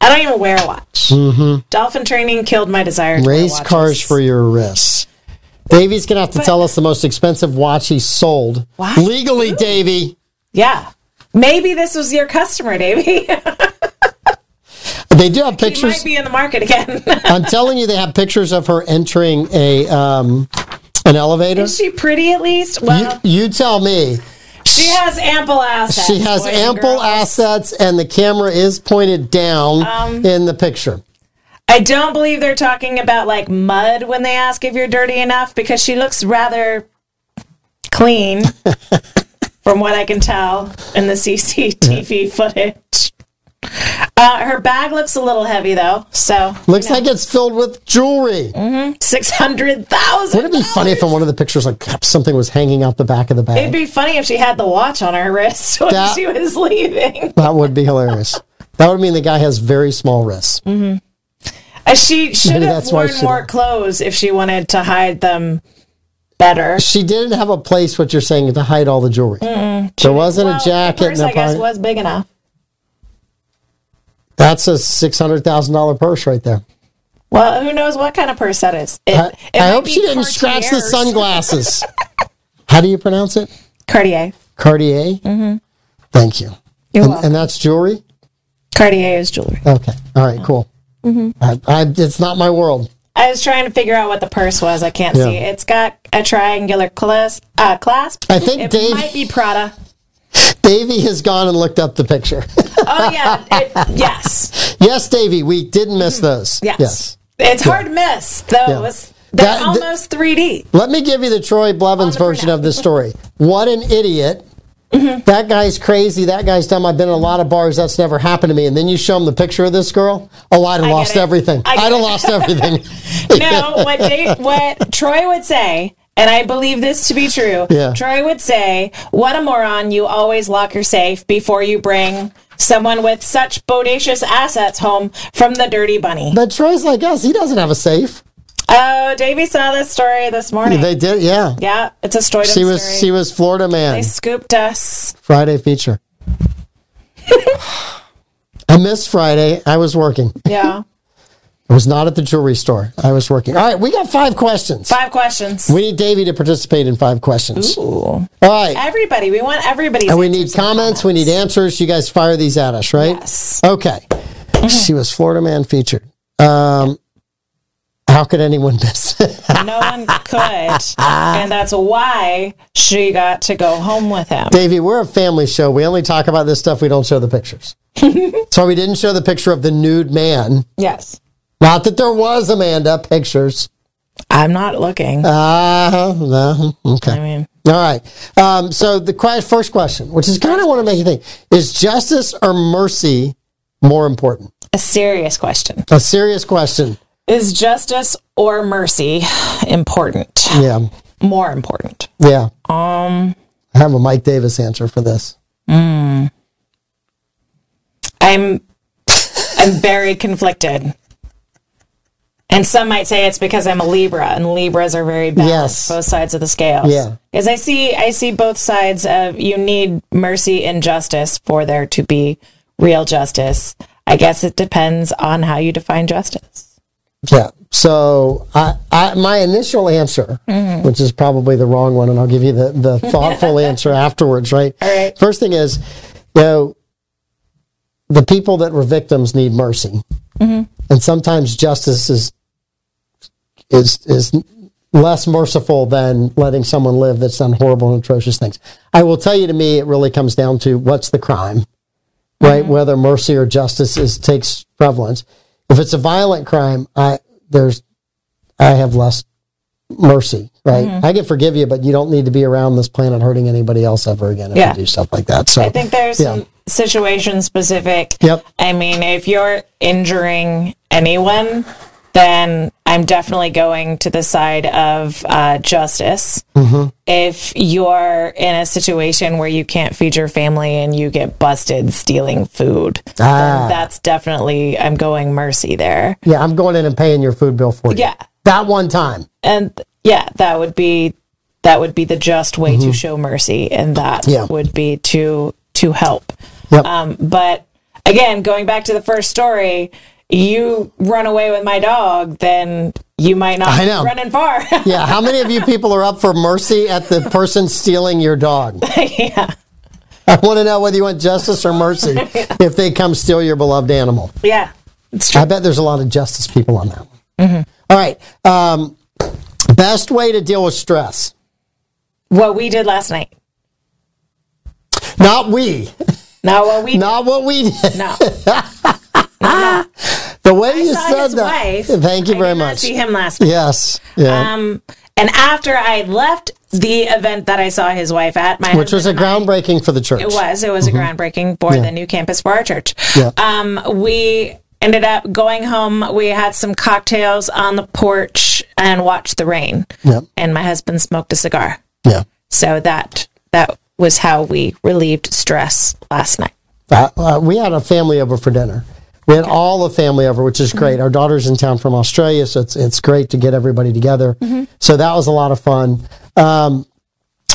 I don't even wear a watch. Dolphin training killed my desire to Mm-hmm. Race cars for your wrists. Davy's gonna have to tell us the most expensive watch he sold What? legally, Davey. Yeah. Maybe this was your customer, Davy. They do have he pictures. might be in the market again. I'm telling you, they have pictures of her entering a um, an elevator. Is she pretty at least? You, Well, you tell me. She has ample assets. She has boys and ample assets, and the camera is pointed down Um, in the picture. I don't believe they're talking about like mud when they ask if you're dirty enough because she looks rather clean from what I can tell in the CCTV footage. Uh, her bag looks a little heavy though, so Looks like it's filled with jewelry. six hundred thousand. Wouldn't it be funny if in one of the pictures, like something was hanging out the back of the bag? It'd be funny if she had the watch on her wrist when That- she was leaving. that would be hilarious. That would mean the guy has very small wrists. Uh, she should Maybe have worn more clothes if she wanted to hide them better. She didn't have a place, what you're saying, to hide all the jewelry. There wasn't Well, a jacket The in purse, the I guess, was big enough. That's a six hundred thousand dollar purse right there. Well, who knows what kind of purse that is? It, I, it I hope she didn't scratch the sunglasses. How do you pronounce it? Cartier. Cartier. Mm-hmm. Thank you. You're And, welcome. and that's jewelry. Cartier is jewelry. Okay. All right. Cool. Mm-hmm. I, I, it's not my world. I was trying to figure out what the purse was. I can't Yeah. see. It's got a triangular clasp. Uh, clasp. I think it Dave- might be Prada. Davey has gone and looked up the picture. Oh yeah, it, yes, yes, Davy, we didn't miss mm-hmm. those. yes. Yes. It's hard to miss those. Yeah. They're That- th- almost 3D. Let me give you the Troy Blevins the version of this story. What an idiot. Mm-hmm. That guy's crazy. That guy's dumb. I've been in a lot of bars. That's never happened to me. And then you show him the picture of this girl. Oh, I'd have lost everything. I I'd have lost everything. No, what what Troy would say, and I believe this to be true. Yeah. Troy would say, "What a moron! You always lock your safe before you bring someone with such bodacious assets home from the Dirty Bunny." But Troy's like us. He doesn't have a safe. Oh, Davey saw this story this morning. They did, yeah. yeah, it's a story. She was story. she was Florida man. They scooped us. Friday feature. I missed Friday. I was working. Yeah, I was not at the jewelry store. I was working. All right, we got five questions. five questions. We need Davey to participate in five questions. Ooh. All right. Everybody, we want everybody. And we need and comments. We need answers. You guys fire these at us, right? Yes. Okay. She was Florida man featured. Um, how could anyone miss it? No one could, and that's why she got to go home with him. Davey, we're a family show. We only talk about this stuff. We don't show the pictures. so we didn't show the picture of the nude man. Yes. Not that there was Amanda pictures. I'm not looking. Uh, no. Okay. I mean, All right. Um, so the first question, which is kind of want to make you think, is justice or mercy more important? a serious question. A serious question. Is justice or mercy important? Yeah. More important. Yeah. Um, I have a Mike Davis answer for this. I'm I'm very conflicted. And some might say it's because I'm a Libra and Libras are very balanced, Yes. both sides of the scales. Yeah. Because I see I see both sides of you need mercy and justice for there to be real justice. I guess it depends on how you define justice. Yeah. So I, I my initial answer, mm-hmm. which is probably the wrong one, and I'll give you the, the thoughtful answer afterwards, right? All right. First thing is, you know, the people that were victims need mercy. Mm-hmm. And sometimes justice is is is less merciful than letting someone live that's done horrible and atrocious things. I will tell you to me it really comes down to what's the crime, right? Mm-hmm. Whether mercy or justice is takes prevalence. If it's a violent crime, I there's I have less mercy, right? Mm-hmm. I can forgive you, but you don't need to be around this planet hurting anybody else ever again if Yeah. you do stuff like that. So I think there's Yeah. some situation specific. Yep. I mean, if you're injuring anyone, then I'm definitely going to the side of uh, justice. Mm-hmm. If you're in a situation where you can't feed your family and you get busted stealing food, Ah. that's definitely, I'm going mercy there. yeah, I'm going in and paying your food bill for you. Yeah. That one time. And yeah, that would be. That would be the just way to show mercy, and that Mm-hmm. Yeah. would be to to help. Yep. Um, but again, going back to the first story, you run away with my dog, then you might not I be know. running far. yeah. How many of you people are up for mercy at the person stealing your dog? yeah. I want to know whether you want justice or mercy if they come steal your beloved animal. Yeah. It's true. I bet there's a lot of justice people on that one. All right. Um, best way to deal with stress. What we did last night. Not we. Not what we Not what we did. no. The way you saw said that. wife. Thank you I very much. see him last night. Yes. Yeah. Um, and after I left the event that I saw his wife at, my Which was a groundbreaking for the church. It was. It was a groundbreaking for the new campus for our church. Yeah. Um, we ended up going home. We had some cocktails on the porch and watched the rain. Yep. And my husband smoked a cigar. Yeah. So that that was how we relieved stress last night. Uh, uh, we had a family over for dinner. We had all the family over, which is great. Our daughter's in town from Australia, so it's it's great to get everybody together. So that was a lot of fun. Um,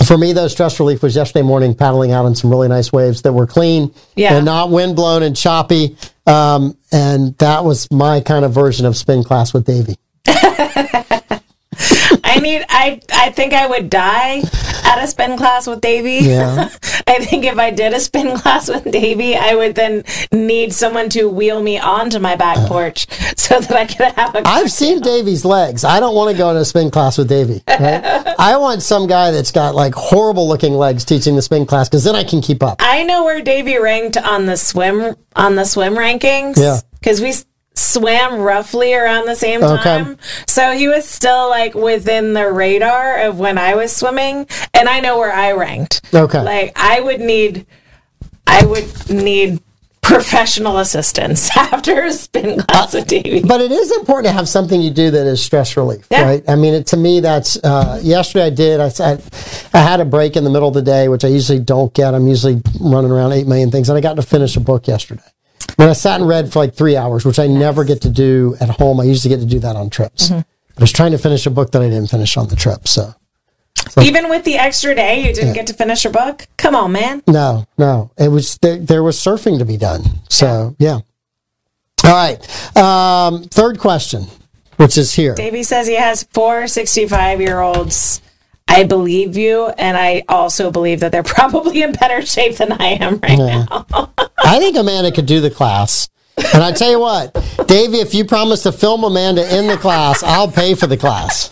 for me, though, stress relief was yesterday morning paddling out on some really nice waves that were clean Yeah. and not wind blown and choppy. Um, and that was my kind of version of spin class with Davey. I need. I I think I would die at a spin class with Davy. Yeah. I think if I did a spin class with Davy, I would then need someone to wheel me onto my back uh-huh. porch so that I could have a. I've seen Davy's legs. I don't want to go in a spin class with Davy. Right? I want some guy that's got like horrible looking legs teaching the spin class because then I can keep up. I know where Davy ranked on the swim on the swim rankings. Yeah. because we swam roughly around the same Okay. time, so he was still like within the radar of when I was swimming, and I know where I ranked. Okay. like I would need, I would need professional assistance after a spin class with Davey. But it is important to have something you do that is stress relief, Yeah. right? I mean, it, to me, that's uh, yesterday I did. I, said I had a break in the middle of the day, which I usually don't get. I'm usually running around 8 million things, and I got to finish a book yesterday. And I sat and read for like three hours, which I never get to do at home. I usually get to do that on trips. Mm-hmm. I was trying to finish a book that I didn't finish on the trip. So, Even with the extra day, you didn't get to finish your book. Come on, man. no, no. It was there, there was surfing to be done. So, yeah. All right. Um, third question, which is here. Davey says he has four 65 year olds. I believe you, and I also believe that they're probably in better shape than I am right now. I think Amanda could do the class. And I tell you what, Davey, if you promise to film Amanda in the class, I'll pay for the class.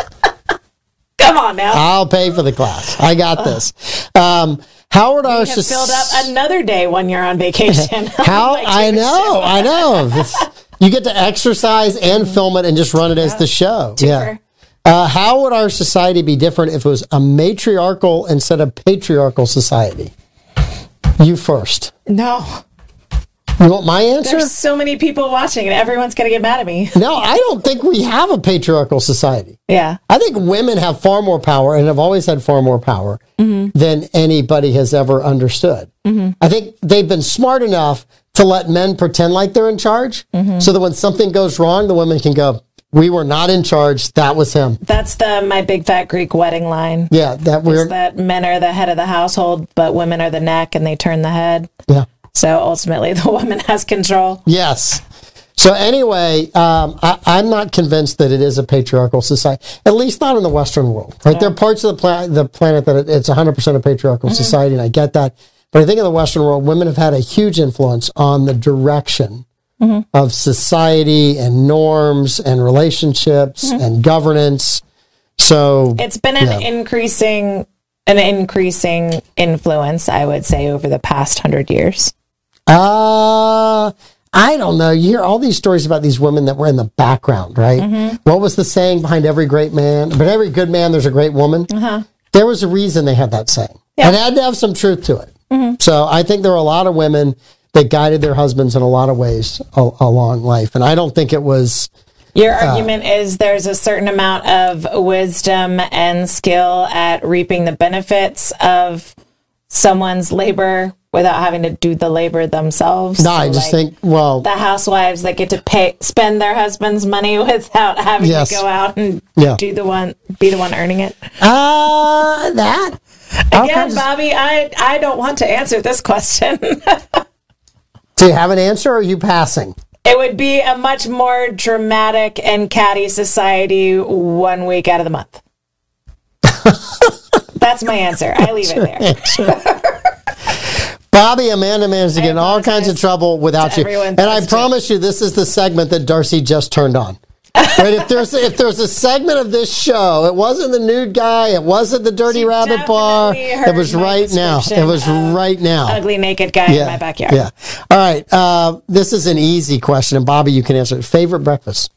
Come on now. I'll pay for the class. I got this. Um, Howard R. have filled up another day when you're on vacation. How I know, I know. You get to exercise and film it and just run it as the show. Yeah. Uh, how would our society be different if it was a matriarchal instead of patriarchal society? You first. No. You want my answer? There's so many people watching, and everyone's going to get mad at me. No, I don't think we have a patriarchal society. Yeah. I think women have far more power and have always had far more power mm-hmm. than anybody has ever understood. Mm-hmm. I think they've been smart enough to let men pretend like they're in charge mm-hmm. so that when something goes wrong, the women can go, We were not in charge. That was him. That's the my big fat Greek wedding line. Yeah, that we're. that men are the head of the household, but women are the neck and they turn the head. Yeah. So ultimately, the woman has control. Yes. So anyway, um, I, I'm not convinced that it is a patriarchal society, at least not in the Western world. Right? There are parts of the, pla- the planet that it, it's 100% a patriarchal mm-hmm. society, and I get that. But I think in the Western world, women have had a huge influence on the direction mm-hmm. of society and norms and relationships mm-hmm. and governance. So It's been an Yeah. increasing an increasing influence, I would say, over the past hundred years. Uh, I don't know. You hear all these stories about these women that were in the background, right? Mm-hmm. What was the saying behind every great man? But every good man, there's a great woman. Uh-huh. There was a reason they had that saying. Yeah. And it had to have some truth to it. Mm-hmm. So I think there were a lot of women that guided their husbands in a lot of ways a- along life. And I don't think it was. Your uh, argument is there's a certain amount of wisdom and skill at reaping the benefits of someone's labor without having to do the labor themselves. No, I just like, think, well, the housewives that get to pay spend their husband's money without having Yes. to go out and Yeah. do the one be the one earning it. uh, that. Again, of- Bobby, I I don't want to answer this question. do you have an answer or are you passing? it would be a much more dramatic and catty society one week out of the month. That's my answer. I leave it there. Bobby, Amanda managed to get in all kinds of trouble without you. And I promise you, this is the segment that Darcy just turned on. right? If there's if there's a segment of this show, it wasn't the nude guy, it wasn't the dirty She rabbit bar. It was right now. It was right now. Ugly naked guy in my backyard. Yeah. All right. Uh, this is an easy question, and Bobby, you can answer it. Favorite breakfast?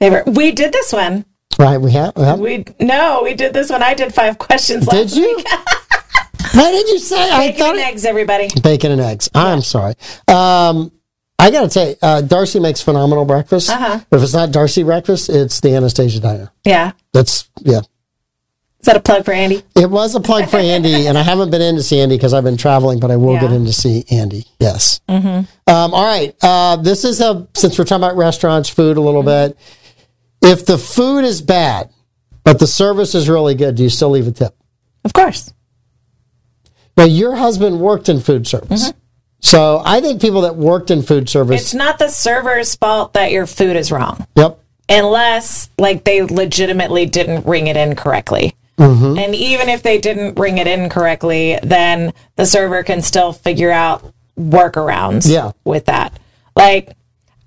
Favorite. We did this one. Right. We have. We have We no, we did this one. I did five questions did last you? Why did you say? I Bacon thought and it- eggs, everybody. bacon and eggs. I'm sorry. Um, I gotta say, uh, Darcy makes phenomenal breakfast. Uh-huh. If it's not Darcy breakfast, it's the Anastasia Diner. Yeah. That's yeah. is that a plug for Andy? It was a plug for Andy, and I haven't been in to see Andy because I've been traveling, but I will Yeah. get in to see Andy. Yes. Um, all right. Uh, this is a since we're talking about restaurants, food a little bit. If the food is bad, but the service is really good, do you still leave a tip? Of course. Now, your husband worked in food service. Mm-hmm. So I think people that worked in food service, It's not the server's fault that your food is wrong. yep, unless like they legitimately didn't ring it in correctly. Mm-hmm. And even if they didn't ring it in correctly, then the server can still figure out workarounds Yeah. with that. Like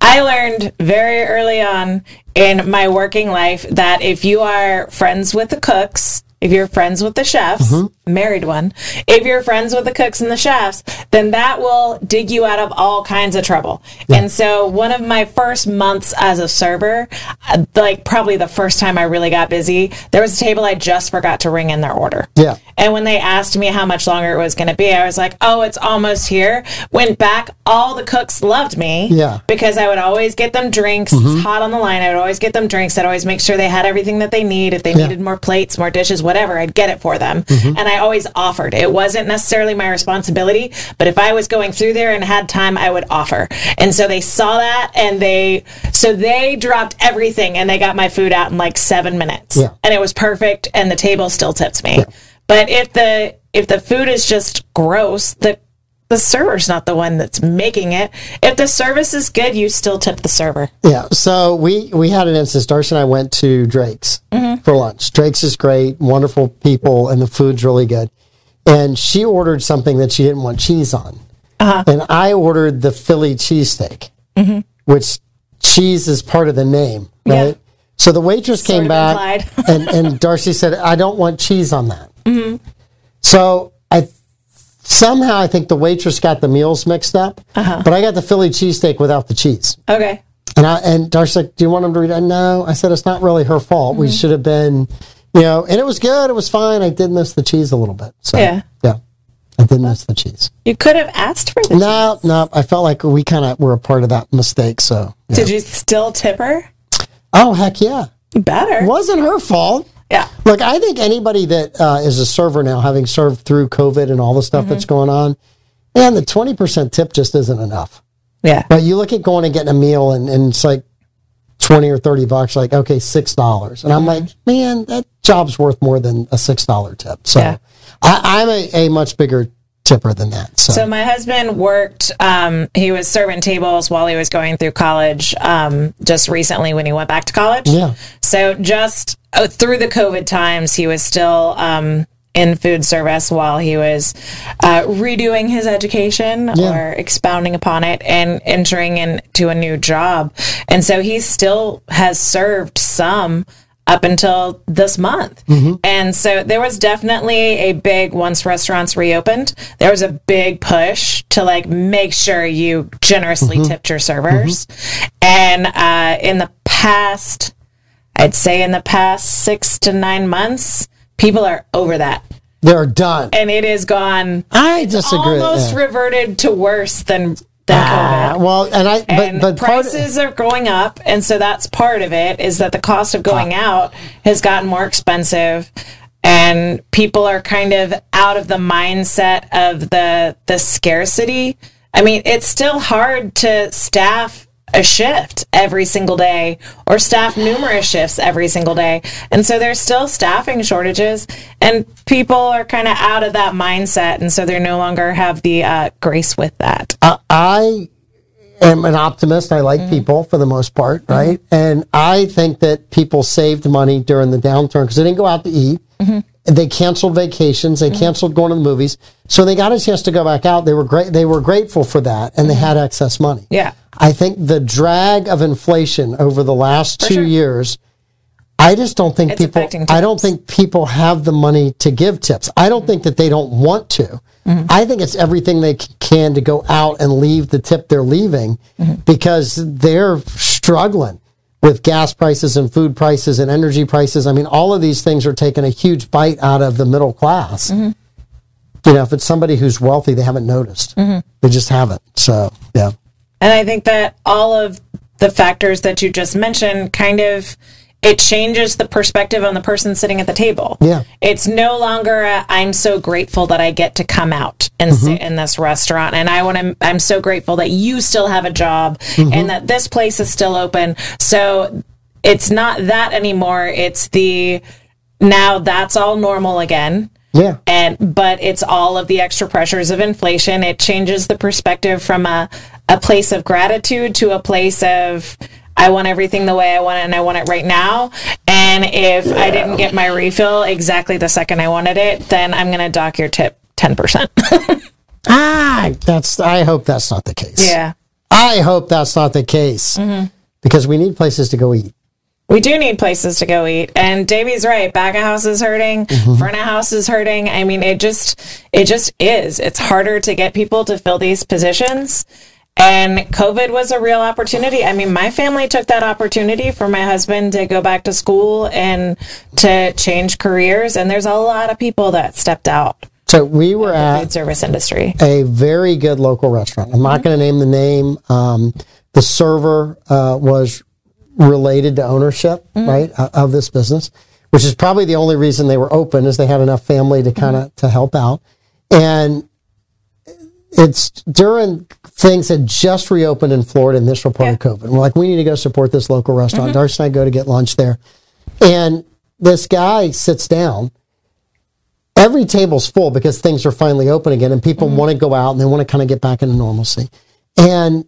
I learned very early on in my working life that if you are friends with the cooks, if you're friends with the chefs, mm-hmm. Married one, if you're friends with the cooks and the chefs, then that will dig you out of all kinds of trouble. And so, one of my first months as a server, uh, like probably the first time I really got busy, there was a table I just forgot to ring in their order. Yeah. And when they asked me how much longer it was going to be, I was like, oh, it's almost here. Went back. All the cooks loved me. Yeah. Because I would always get them drinks. It's hot on the line. I would always get them drinks. I'd always make sure they had everything that they need. If they needed more plates, more dishes, whatever, I'd get it for them. And I always offered. It wasn't necessarily my responsibility, but if I was going through there and had time, I would offer. And so they saw that and they, so they dropped everything and they got my food out in like seven minutes. Yeah. And it was perfect. And the table still tips me. But if the, if the food is just gross, the the server's not the one that's making it. If the service is good, you still tip the server. yeah. So we we had an instance. Darcy and I went to Drake's mm-hmm. for lunch. Drake's is great, wonderful people, and the food's really good. And she ordered something that she didn't want cheese on, uh-huh. and I ordered the Philly cheesesteak, mm-hmm. which cheese is part of the name, Yeah. right? So the waitress came back, and, and Darcy said, "I don't want cheese on that." Mm-hmm. So I somehow I think the waitress got the meals mixed up, uh-huh. but I got the Philly cheesesteak without the cheese. Okay. And I and Darcy's like, "Do you want him to read it?" No, I said it's not really her fault. We mm-hmm. should have been, you know. And it was good. It was fine. I did miss the cheese a little bit. So Yeah. yeah, I did miss the cheese. You could have asked for the No, no, I felt like we kind of were a part of that mistake. So yeah. Did you still tip her? oh heck yeah, better. wasn't her fault. Yeah. Look, I think anybody that uh, is a server now, having served through COVID and all the stuff that's going on, man, the twenty percent tip just isn't enough. Yeah. But you look at going and getting a meal and, and it's like 20 or 30 bucks, like, okay, $6. And I'm like, man, that job's worth more than a $6 tip. So Yeah. I, I'm a, a much bigger tipper than that. So, So my husband worked. Um, he was serving tables while he was going through college. Um, just recently, when he went back to college. Yeah. So just uh, through the COVID times, he was still um, in food service while he was uh, redoing his education Yeah. or expounding upon it and entering into a new job. And so he still has served some up until this month. Mm-hmm. And so there was definitely a big once restaurants reopened, there was a big push to like make sure you generously mm-hmm. tipped your servers. Mm-hmm. And uh, in the past, I'd say in the past six to nine months, people are over that. they're done. And it is gone I disagree. almost reverted to worse than Ah, well, and I, but, And but part, prices are going up, and so that's part of it. Is that the cost of going out has gotten more expensive, and people are kind of out of the mindset of the the scarcity. I mean, it's still hard to staff a shift every single day or staff numerous shifts every single day. And so there's still staffing shortages and people are kind of out of that mindset and so they no longer have the uh, grace with that. I, I am an optimist. I like mm. people for the most part, right? Mm-hmm. And I think that people saved money during the downturn because they didn't go out to eat. Mm-hmm. They canceled vacations, they canceled going to the movies, so they got a chance to go back out. They were great. They were grateful for that, and they had excess money. Yeah. I think the drag of inflation over the last two sure. years, I just don't think It's people. I don't think people have the money to give tips. I don't think that they don't want to. Mm-hmm. I think it's everything they can to go out and leave the tip they're leaving Mm-hmm. because they're struggling with gas prices and food prices and energy prices. I mean, all of these things are taking a huge bite out of the middle class. Mm-hmm. You know, if it's somebody who's wealthy, they haven't noticed. Mm-hmm. They just haven't. So, yeah. And I think that all of the factors that you just mentioned kind of it changes the perspective on the person sitting at the table. Yeah. It's no longer i I'm so grateful that I get to come out and mm-hmm. sit in this restaurant and I want to I'm so grateful that you still have a job mm-hmm. and that this place is still open. So it's not that anymore. It's the now that's all normal again Yeah. and but it's all of the extra pressures of inflation it changes the perspective from a, a place of gratitude to a place of i want everything the way i want it and i want it right now and if i didn't get my refill exactly the second i wanted it then i'm going to dock your tip 10% Ah, that's. I hope that's not the case. yeah I hope that's not the case because we need places to go eat. We do need places to go eat. And Davey's right. Back of house is hurting. Front of house is hurting. I mean, it just, it just is. It's harder to get people to fill these positions. And COVID was a real opportunity. I mean, my family took that opportunity for my husband to go back to school and to change careers. And there's a lot of people that stepped out So we were the at food service industry. a very good local restaurant. I'm not going to name the name. Um, the server uh, was related to ownership, right, uh, of this business, which is probably the only reason they were open is they had enough family to kind of to help out. And it's during things had just reopened in Florida, in initial part of COVID. We're like, we need to go support this local restaurant. Mm-hmm. Darcy and I go to get lunch there, and this guy sits down every table's full because things are finally open again and people mm-hmm. want to go out and they want to kind of get back into normalcy. And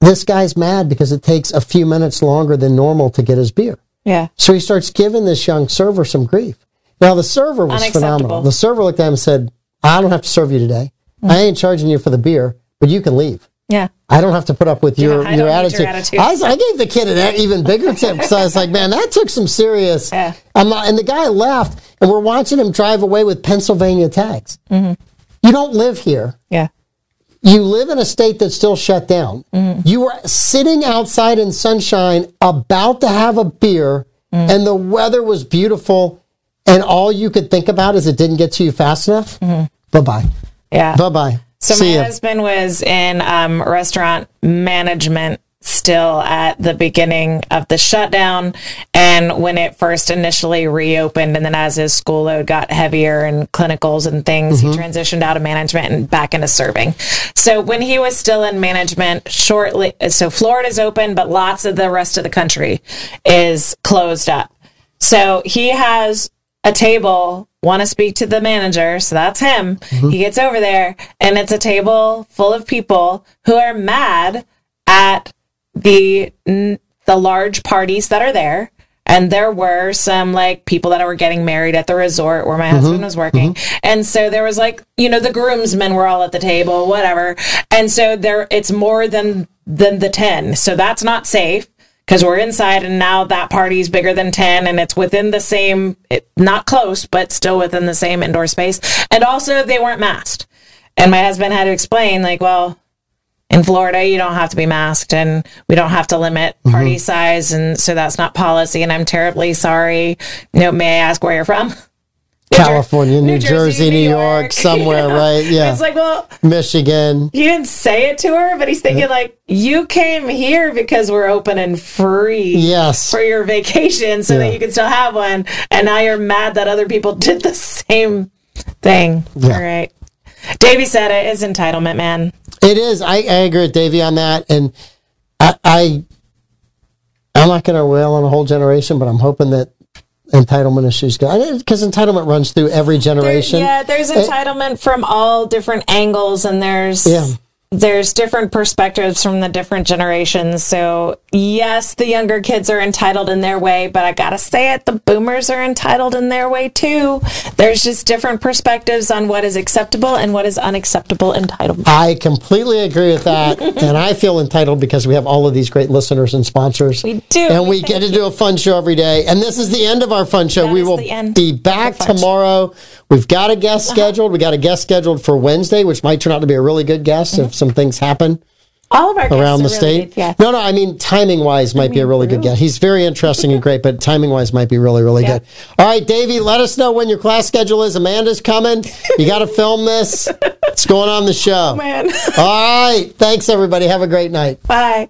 this guy's mad because it takes a few minutes longer than normal to get his beer. Yeah. So he starts giving this young server some grief. Now the server was phenomenal. The server looked at him and said, I don't have to serve you today. Mm-hmm. I ain't charging you for the beer, but you can leave. Yeah. I don't have to put up with your, I your, attitude. your attitude. I, was, I gave the kid an even bigger tip because I was like, man, that took some serious. Yeah. I'm not, and the guy left, and we're watching him drive away with Pennsylvania tags. Mm-hmm. You don't live here. Yeah. You live in a state that's still shut down. Mm-hmm. You were sitting outside in sunshine, about to have a beer, Mm. and the weather was beautiful, and all you could think about is it didn't get to you fast enough. Bye bye. Yeah. Bye bye. So See my ya. husband was in um, restaurant management still at the beginning of the shutdown and when it first initially reopened and then as his school load got heavier and clinicals and things he transitioned out of management and back into serving. So when he was still in management shortly so florida's open but lots of the rest of the country is closed up. So he has a table, want to speak to the manager. So that's him. Mm-hmm. He gets over there and it's a table full of people who are mad at the the large parties that are there. And there were some like people that were getting married at the resort where my mm-hmm. husband was working. Mm-hmm. And so there was like, you know, the groomsmen were all at the table, whatever. And so there it's more than than the 10. So that's not safe because we're inside and now that party is bigger than 10 and it's within the same it, not close but still within the same indoor space. And also they weren't masked. And my husband had to explain like well in Florida you don't have to be masked and we don't have to limit mm-hmm. party size and so that's not policy and I'm terribly sorry. No may I ask where you're from California, New, New Jersey, New York, somewhere, You know? right? Yeah. it's like well Michigan. he didn't say it to her, but he's thinking like, you came here because we're open and free Yes. for your vacation so Yeah. that you can still have one. And now you're mad that other people did the same thing. Yeah. All right. Davey said it is entitlement, man. It is. I, I agree with Davey on that, and I, I I'm not going to rail on a whole generation, but I'm hoping that entitlement issues go because entitlement runs through every generation. Yeah, there's eh, entitlement from all different angles, and there's Yeah. There's different perspectives from the different generations. So, yes, the younger kids are entitled in their way, but I gotta say it, the boomers are entitled in their way too. There's just different perspectives on what is acceptable and what is unacceptable entitlement. I completely agree with that, and I feel entitled because we have all of these great listeners and sponsors. We do. and we get to do a fun show every day. And this is the end of our fun show. That we will be back show. tomorrow. We've got a guest uh-huh. scheduled. We got a guest scheduled for Wednesday, which might turn out to be a really good guest if some things happen All of our around the really state. good, yeah. No, no, I mean timing wise might be a really good guest. He's very interesting and great, but timing wise might be really, really Yeah. good. All right, Davey, let us know when your class schedule is. Amanda's coming. You got to film this. It's going on the show. Man, All right. Thanks, everybody. Have a great night. bye.